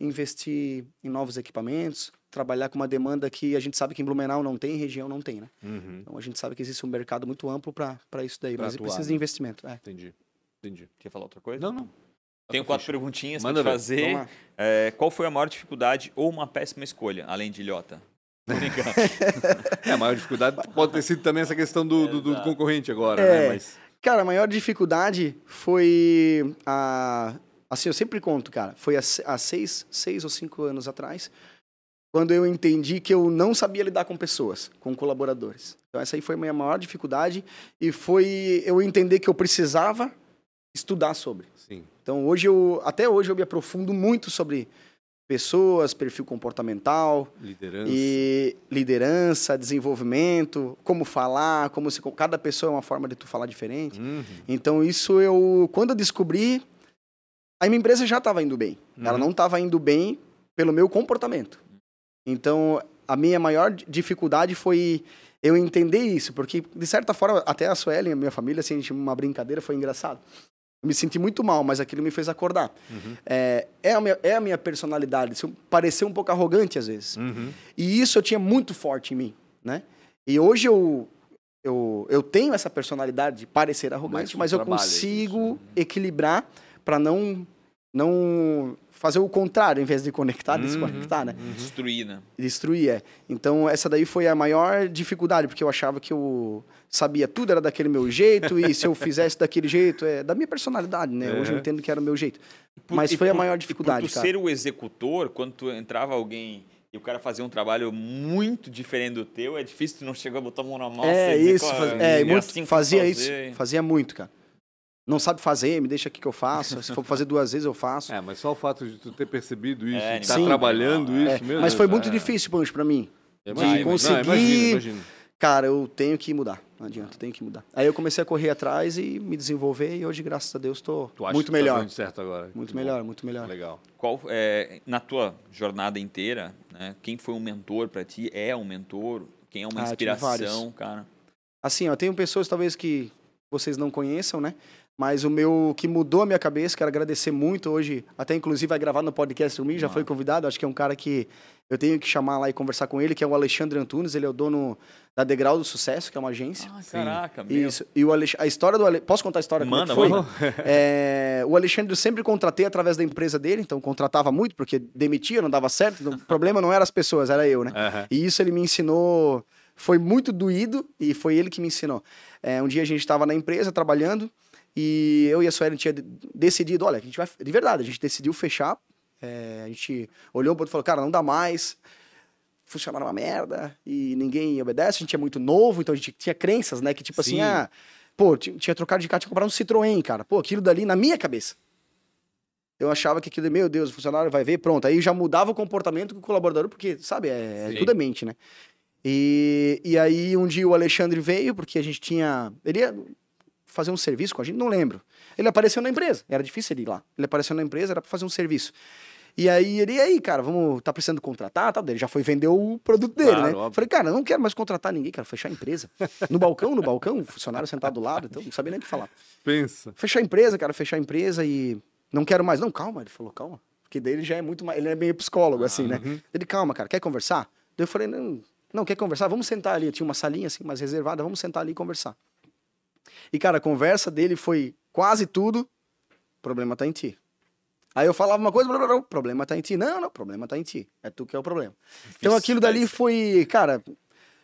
investir em novos equipamentos, trabalhar com uma demanda que a gente sabe que em Blumenau não tem, região não tem, né?
Uhum.
Então a gente sabe que existe um mercado muito amplo para isso daí,
Pra
mas
atuar,
precisa
né?
de investimento. É.
Entendi. Entendi.
Quer falar outra coisa?
Não, não.
Tenho
Tá
quatro
ficha.
perguntinhas para fazer. É, qual foi a maior dificuldade ou uma péssima escolha, além de ilhota?
É, a maior dificuldade pode ter sido também essa questão do, do- do concorrente agora,
É.
né? Mas
Cara, a maior dificuldade foi a. Assim, eu sempre conto, cara. Foi há seis, seis ou cinco anos atrás, quando eu entendi que eu não sabia lidar com pessoas, com colaboradores. Então, essa aí foi a minha maior dificuldade e foi eu entender que eu precisava estudar sobre.
sim.
Então, hoje eu, até hoje eu me aprofundo muito sobre pessoas, perfil comportamental,
Liderança.
e liderança, desenvolvimento, como falar, como se cada pessoa é uma forma de tu falar diferente.
Uhum.
Então isso eu quando eu descobri, a minha empresa já estava indo bem. Ela
Uhum.
não estava indo bem pelo meu comportamento. Então a minha maior dificuldade foi eu entender isso, porque de certa forma, até a Suelen, a minha família, assim, a gente, uma brincadeira, foi engraçado. Eu me senti muito mal, mas aquilo me fez acordar.
Uhum.
É, é, a minha, é a minha personalidade, se eu parecer um pouco arrogante às vezes.
Uhum.
E isso eu tinha muito forte em mim, né? E hoje eu, eu, eu tenho essa personalidade de parecer arrogante,
tu
mas eu consigo
isso,
equilibrar para não não fazer o contrário, em vez de conectar,
Uhum,
desconectar, né?
Destruir, né?
Destruir, é. Então, essa daí foi a maior dificuldade, porque eu achava que eu sabia tudo, era daquele meu jeito, e se eu fizesse daquele jeito, é da minha personalidade, né? Hoje eu
É.
entendo que era o meu jeito.
Por-
Mas
e
foi a
por-
maior
e
dificuldade,
por tu
cara.
ser o executor, quando tu entrava alguém e o cara fazia um trabalho muito diferente do teu, é difícil tu não chegar a botar a mão na massa
é
e dizer,
isso,
"Ó,
faz-
é
é, muito,
assim
fazia isso,
fazer."
fazia muito, cara. Não sabe fazer, me deixa aqui que eu faço. Se for fazer duas vezes, eu faço.
É, mas só o fato de tu ter percebido isso,
É,
e tá trabalhando
É,
isso mesmo.
Mas foi muito
é-
difícil, Pancho, pra mim.
Imagino,
de
não,
conseguir-
imagino, imagino.
Cara, eu tenho que mudar. Não adianta, eu tenho que mudar. Aí eu comecei a correr atrás e me desenvolver e hoje, graças a Deus,
acha
muito
que tá
melhor.
dando certo agora?
Muito
Que bom.
melhor, muito melhor.
Legal.
Qual, é, na tua jornada inteira, né, quem foi um mentor pra ti? É um mentor? Quem é uma
Ah,
inspiração, cara?
Assim, ó, tenho pessoas talvez que vocês não conheçam, né? Mas o meu que mudou a minha cabeça, quero agradecer muito hoje, até inclusive vai gravar no podcast comigo, já
Ah.
foi convidado, acho que é um cara que eu tenho que chamar lá e conversar com ele, que é o Alexandre Antunes, ele é o dono da Degrau do Sucesso, que é uma agência.
Ah, caraca, meu.
Isso. E o Alex... a história do Ale... Posso contar a história? como é que
Manda,
foi?
manda.
É, O Alexandre eu sempre contratei através da empresa dele, então contratava muito, porque demitia, não dava certo. então O problema não era as pessoas, era eu, né?
Aham.
E isso ele me ensinou, foi muito doído e foi ele que me ensinou. É, um dia a gente estava na empresa trabalhando e eu e a Suelen tinha de- decidido, olha, a gente vai, de verdade, a gente decidiu fechar. É, a gente olhou para outro e falou, cara, não dá mais. Funcionar uma merda e ninguém obedece. A gente é muito novo, então a gente tinha crenças, né? Que tipo
Sim.
assim, ah, pô, ti- tinha trocado de carro, tinha comprado um Citroën, cara. Pô, aquilo dali na minha cabeça. Eu achava que aquilo, meu Deus, o funcionário vai ver, pronto. Aí já mudava o comportamento do colaborador, porque, sabe, é,
Sim.
tudo é mente, né? E, e aí um dia o Alexandre veio, porque a gente tinha. Ele ia fazer um serviço com a gente, não lembro. Ele apareceu na empresa, era difícil ele ir lá. Ele apareceu na empresa, era pra fazer um serviço. E aí ele, e aí, cara, vamos, tá precisando contratar, tá? Ele já foi vender o produto dele,
Claro,
né?
óbvio.
Falei, cara, não quero mais contratar ninguém, quero fechar a empresa. No balcão, no balcão, funcionário sentado do lado, então não sabia nem o que falar.
Pensa.
Fechar a empresa, cara, fechar a empresa e não quero mais. Não, calma, ele falou, calma. Porque daí ele já é muito mais, ele é meio psicólogo, assim, né?
uhum.
Ele, calma, cara, quer conversar? Daí eu falei, não, não, quer conversar? Vamos sentar ali. Tinha uma salinha assim, mais reservada, vamos sentar ali e conversar. E, cara, a conversa dele foi quase tudo, problema tá em ti. Aí eu falava uma coisa, blá, blá, blá, problema tá em ti. Não, não, problema tá em ti. É tu que é o problema. Então aquilo dali foi, cara,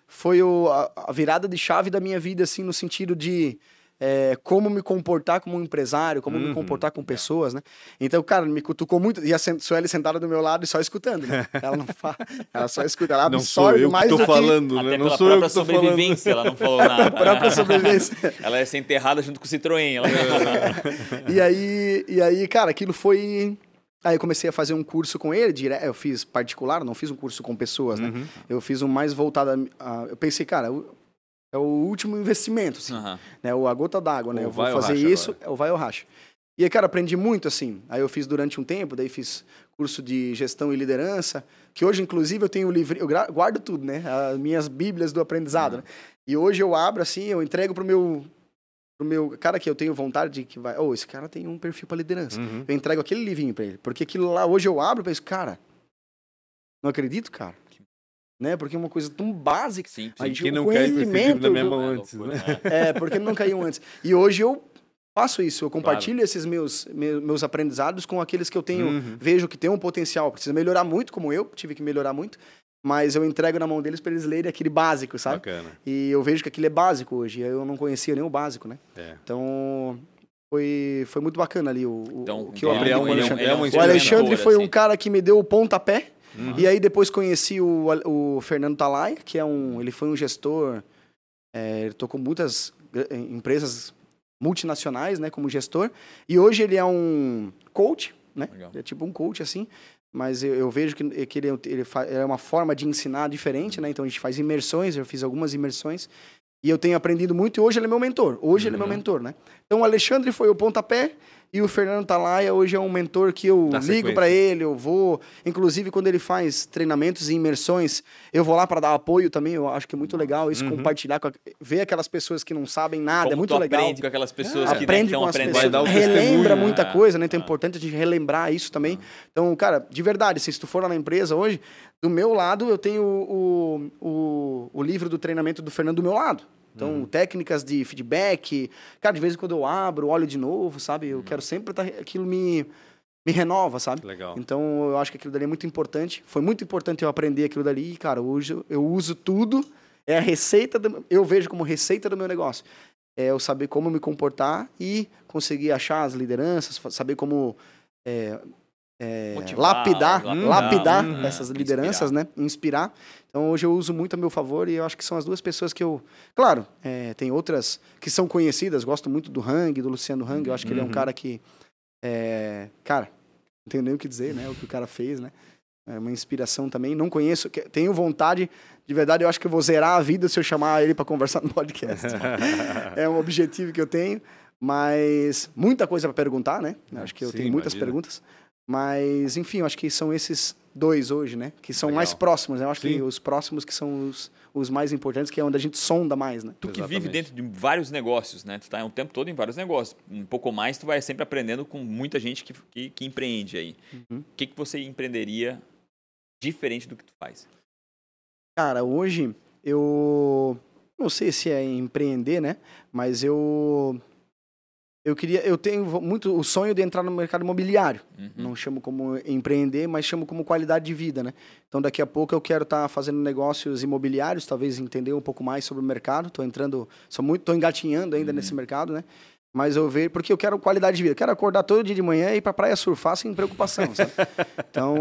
foi o- a, a virada de chave da minha vida, assim, no sentido de é, como me comportar como um empresário, como me
Uhum.
comportar com pessoas, né? Então, cara, me cutucou muito. E a Sueli sentada do meu lado e só escutando, né? Ela não fala, ela só escuta, ela
Não sou
absorve
eu que
mais
tô
do
falando,
Até
né? Não
pela
sou eu
própria
que tô falando.
sobrevivência, ela não falou nada.
que a própria sobrevivência.
Ela ia ser enterrada junto com o Citroën. Ela...
e aí, e aí, cara, aquilo foi. Aí eu comecei a fazer um curso com ele, dire... eu fiz particular, não fiz um curso com pessoas, né?
Uhum.
Eu fiz um mais voltado a... Eu pensei, cara, é o último investimento, assim,
Aham.
né? O a gota d'água, né?
Ou
Eu vou
ou
fazer isso,
agora.
é o vai ou racha. E aí, cara, aprendi muito, assim. Aí eu fiz durante um tempo, daí fiz curso de gestão e liderança, que hoje, inclusive, eu tenho o livro, eu guardo tudo, né? As minhas bíblias do aprendizado, né? E hoje eu abro, assim, eu entrego pro meu... Pro meu cara que eu tenho vontade de que vai... Oh, esse cara tem um perfil para liderança.
Uhum.
Eu entrego aquele livrinho pra ele. Porque aquilo lá, hoje eu abro e penso, cara, não acredito, cara. Né? Porque é uma coisa tão básica.
Sim,
A
sim.
gente-
Quem
o
não quer esse livro minha
do-
mão
É
antes,
loucura,
né?
é.
É, porque não caiu antes. E hoje eu faço isso, eu compartilho esses meus, meus, aprendizados com aqueles que eu tenho,
Uhum.
vejo que tem um potencial. Precisa melhorar muito, como eu, tive que melhorar muito. Mas eu entrego na mão deles para eles lerem aquele básico, sabe?
Bacana.
E eu vejo que aquilo é básico hoje. Eu não conhecia nem o básico, né?
É.
Então, foi, foi muito bacana ali o,
Então,
o que eu
ele
aprendi
é
com
um-
o
ele é um-
Alexandre.
é uma
O. Alexandre foi um
assim.
cara que me deu o pontapé.
Uhum.
E aí depois conheci o, o Fernando Talay, que é um, ele foi um gestor, é, ele tocou muitas gra- empresas multinacionais, né, como gestor. E hoje ele é um coach, né?
Legal.
É tipo um coach assim. Mas eu, eu vejo que, que ele, é- ele é uma forma de ensinar diferente, né? Então a gente faz imersões, eu fiz algumas imersões. E eu tenho aprendido muito e hoje ele é meu mentor. Hoje ele é meu
Uhum.
mentor, né? Então o Alexandre foi o pontapé E o Fernando Talaia hoje é um mentor que eu
Dá
ligo para ele, eu vou. Inclusive, quando ele faz treinamentos e imersões, eu vou lá para dar apoio também. Eu acho que é muito legal isso, compartilhar, com a- ver aquelas pessoas que não sabem nada,
Como
é muito legal.
aprende com aquelas pessoas que né,
Aprende
estão
com as
aprendendo.
pessoas,
o
relembra muita
né?
coisa, né? Então é
Ah.
importante a gente relembrar isso também. Então, cara, de verdade, se tu for lá na empresa hoje, do meu lado eu tenho o, o, o livro do treinamento do Fernando do meu lado. Então,
Uhum.
técnicas de feedback. Cara, de vez em quando eu abro, olho de novo, sabe?
Uhum.
Eu quero sempre estar. Aquilo me, me renova, sabe?
Legal.
Então, eu acho que aquilo dali é muito importante. Foi muito importante eu aprender aquilo dali. E, cara, hoje eu- uso tudo. É a receita, do, eu vejo como receita do meu negócio. É eu saber como me comportar e conseguir achar as lideranças, saber como é, é,
Motivar,
lapidar,
lapidar,
lapidar
uhum,
essas
inspirar.
lideranças, né? Inspirar. Então, hoje eu uso muito a meu favor e eu acho que são as duas pessoas que eu... Claro, é, tem outras que são conhecidas. Gosto muito do Hang, do Luciano Hang. Eu acho que ele é um
Uhum.
cara que... É, cara, não tenho nem o que dizer, né? O que o cara fez, né? É uma inspiração também. Não conheço, tenho vontade, de verdade, eu acho que eu vou zerar a vida se eu chamar ele para conversar no podcast. é um objetivo que eu tenho, mas muita coisa para perguntar, né? Acho que eu
Sim,
tenho muitas
imagina.
perguntas. Mas, enfim, eu acho que são esses dois hoje, né? Que são
Legal.
mais próximos. né? Eu acho que
Sim.
os próximos que são os, os mais importantes, que é onde a gente sonda mais, né?
Tu que
Exatamente.
vive dentro de vários negócios, né? Tu tá o tempo todo em vários negócios. Um pouco mais, tu vai sempre aprendendo com muita gente que, que, que empreende aí.
Uhum.
O que, que você empreenderia diferente do que tu faz?
Cara, hoje eu não sei se é empreender, né? Mas eu eu queria, eu tenho muito o sonho de entrar no mercado imobiliário.
Uhum.
Não chamo como empreender, mas chamo como qualidade de vida, né? Então daqui a pouco eu quero estar fazendo negócios imobiliários, talvez entender um pouco mais sobre o mercado. Estou entrando, sou muito, tô engatinhando ainda
Uhum.
nesse mercado, né? Mas eu vejo, porque eu quero qualidade de vida. Eu quero acordar todo dia de manhã e ir pra praia surfar sem preocupação, sabe? Então,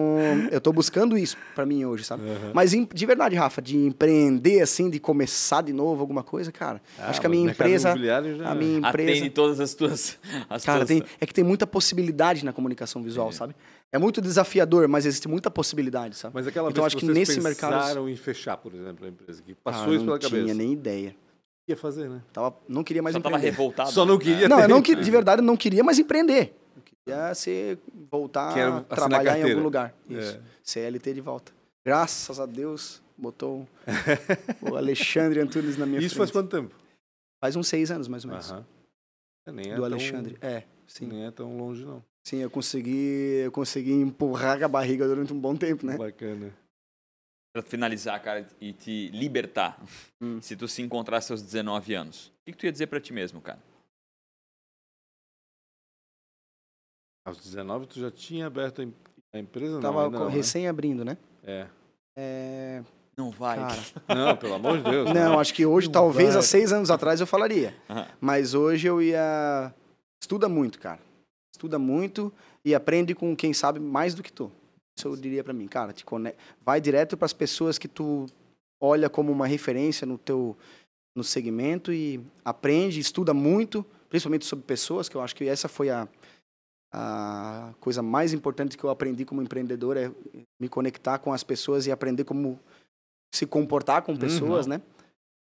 eu tô buscando isso pra mim hoje, sabe? Mas em- de verdade, Rafa, de empreender assim, de começar de novo alguma coisa, cara.
Ah,
acho que a
mas
minha empresa,
já-
a minha empresa
Atende todas as tuas. As
Cara,
tuas...
tem, é que tem muita possibilidade na comunicação visual, sabe? É muito desafiador, mas existe muita possibilidade, sabe?
Mas aquela
Então,
vez
acho
que
que nesse mercado-
pensaram em fechar, por exemplo, a empresa, que passou
Ah,
isso
não
pela cabeça.
tinha nem ideia.
Ia fazer, né?
Tava, não queria mais
Só tava
empreender.
revoltado.
Só não
né?
queria
Não, eu não que, de verdade eu não queria mais empreender. Eu queria ser, voltar
Quero
a trabalhar em algum lugar.
É.
Isso. CLT de volta. Graças a Deus, botou o Alexandre Antunes na minha
Isso
frente.
faz quanto tempo?
Faz uns seis anos, mais ou menos.
Aham. É, Nem é
do
tão-
Alexandre. É, sim.
Nem é tão longe, não.
Sim, eu consegui, eu consegui empurrar a barriga durante um bom tempo, né?
Bacana.
Pra finalizar, cara, e te libertar.
Hum.
Se tu se encontrasse aos 19 anos, o que, que tu ia dizer pra ti mesmo, cara?
Aos 19 tu já tinha aberto a em- a empresa?
Tava
não, não, né?
recém abrindo, né?
É.
É,
Não vai.
cara,
Não, pelo amor de Deus.
não, acho que hoje,
Não
talvez
vai.
há seis anos atrás eu falaria.
Aham.
Mas hoje eu ia. Estuda muito, cara. Estuda muito e aprende com quem sabe mais do que tu. Isso eu diria pra mim, cara. Te conecta. Vai direto pras pessoas que tu olha como uma referência no teu no segmento e aprende, estuda muito, principalmente sobre pessoas, que eu acho que essa foi a, a coisa mais importante que eu aprendi como empreendedor é me conectar com as pessoas e aprender como se comportar com pessoas, né?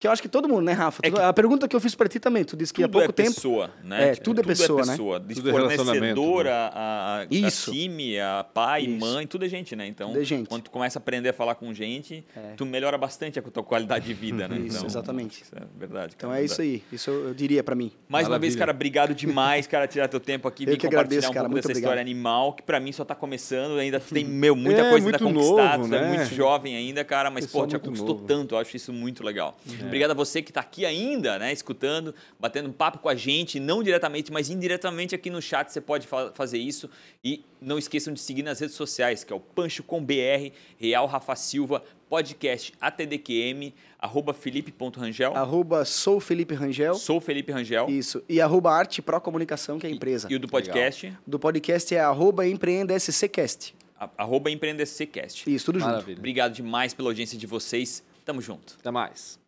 Que eu acho que todo mundo, né, Rafa?
É que-
A pergunta que eu fiz pra ti também, tu disse que há
Tudo
pouco
é
tempo.
pessoa, né?
É, tudo é pessoa, né?
Tudo é relacionamento,
fornecedor
né?
a, a, a
Isso.
time, a pai,
Isso.
mãe, tudo é gente, né? Então,
Tudo é gente.
quando tu começa a aprender a falar com gente,
É.
tu melhora bastante a tua qualidade de vida, né?
Isso,
Então,
exatamente.
Isso é verdade.
Então é isso aí. Isso eu, diria pra mim.
Mais uma vez,
Maravilha.
cara, obrigado demais, cara, tirar teu tempo aqui,
Eu
vir
que
compartilhar
agradeço,
um
cara,
pouco
muito
dessa
obrigado.
história animal, que pra mim só tá começando, ainda tem, meu, muita
É,
coisa ainda conquistada,
novo,
tu é
né?
muito jovem ainda, cara, mas, pô, já conquistou tanto, eu acho isso muito legal. Obrigado a você que tá aqui ainda, né, escutando, batendo um papo com a gente, não diretamente, mas indiretamente aqui no chat você pode fa- fazer isso. E não esqueçam de seguir nas redes sociais, que é o Pancho com BR, Real Rafa Silva, podcast ATDQM, arroba felipe.rangel,
Arroba sou Felipe Rangel.
sou Felipe Rangel,
Isso. E arroba Arte Pro Comunicação, que é a empresa.
e o do podcast,
Do podcast é arroba Empreenda SCcast.
a- arroba EmpreendeCast.
Isso, tudo junto.
Maravilha.
Obrigado demais pela audiência de vocês. Tamo junto.
Até mais.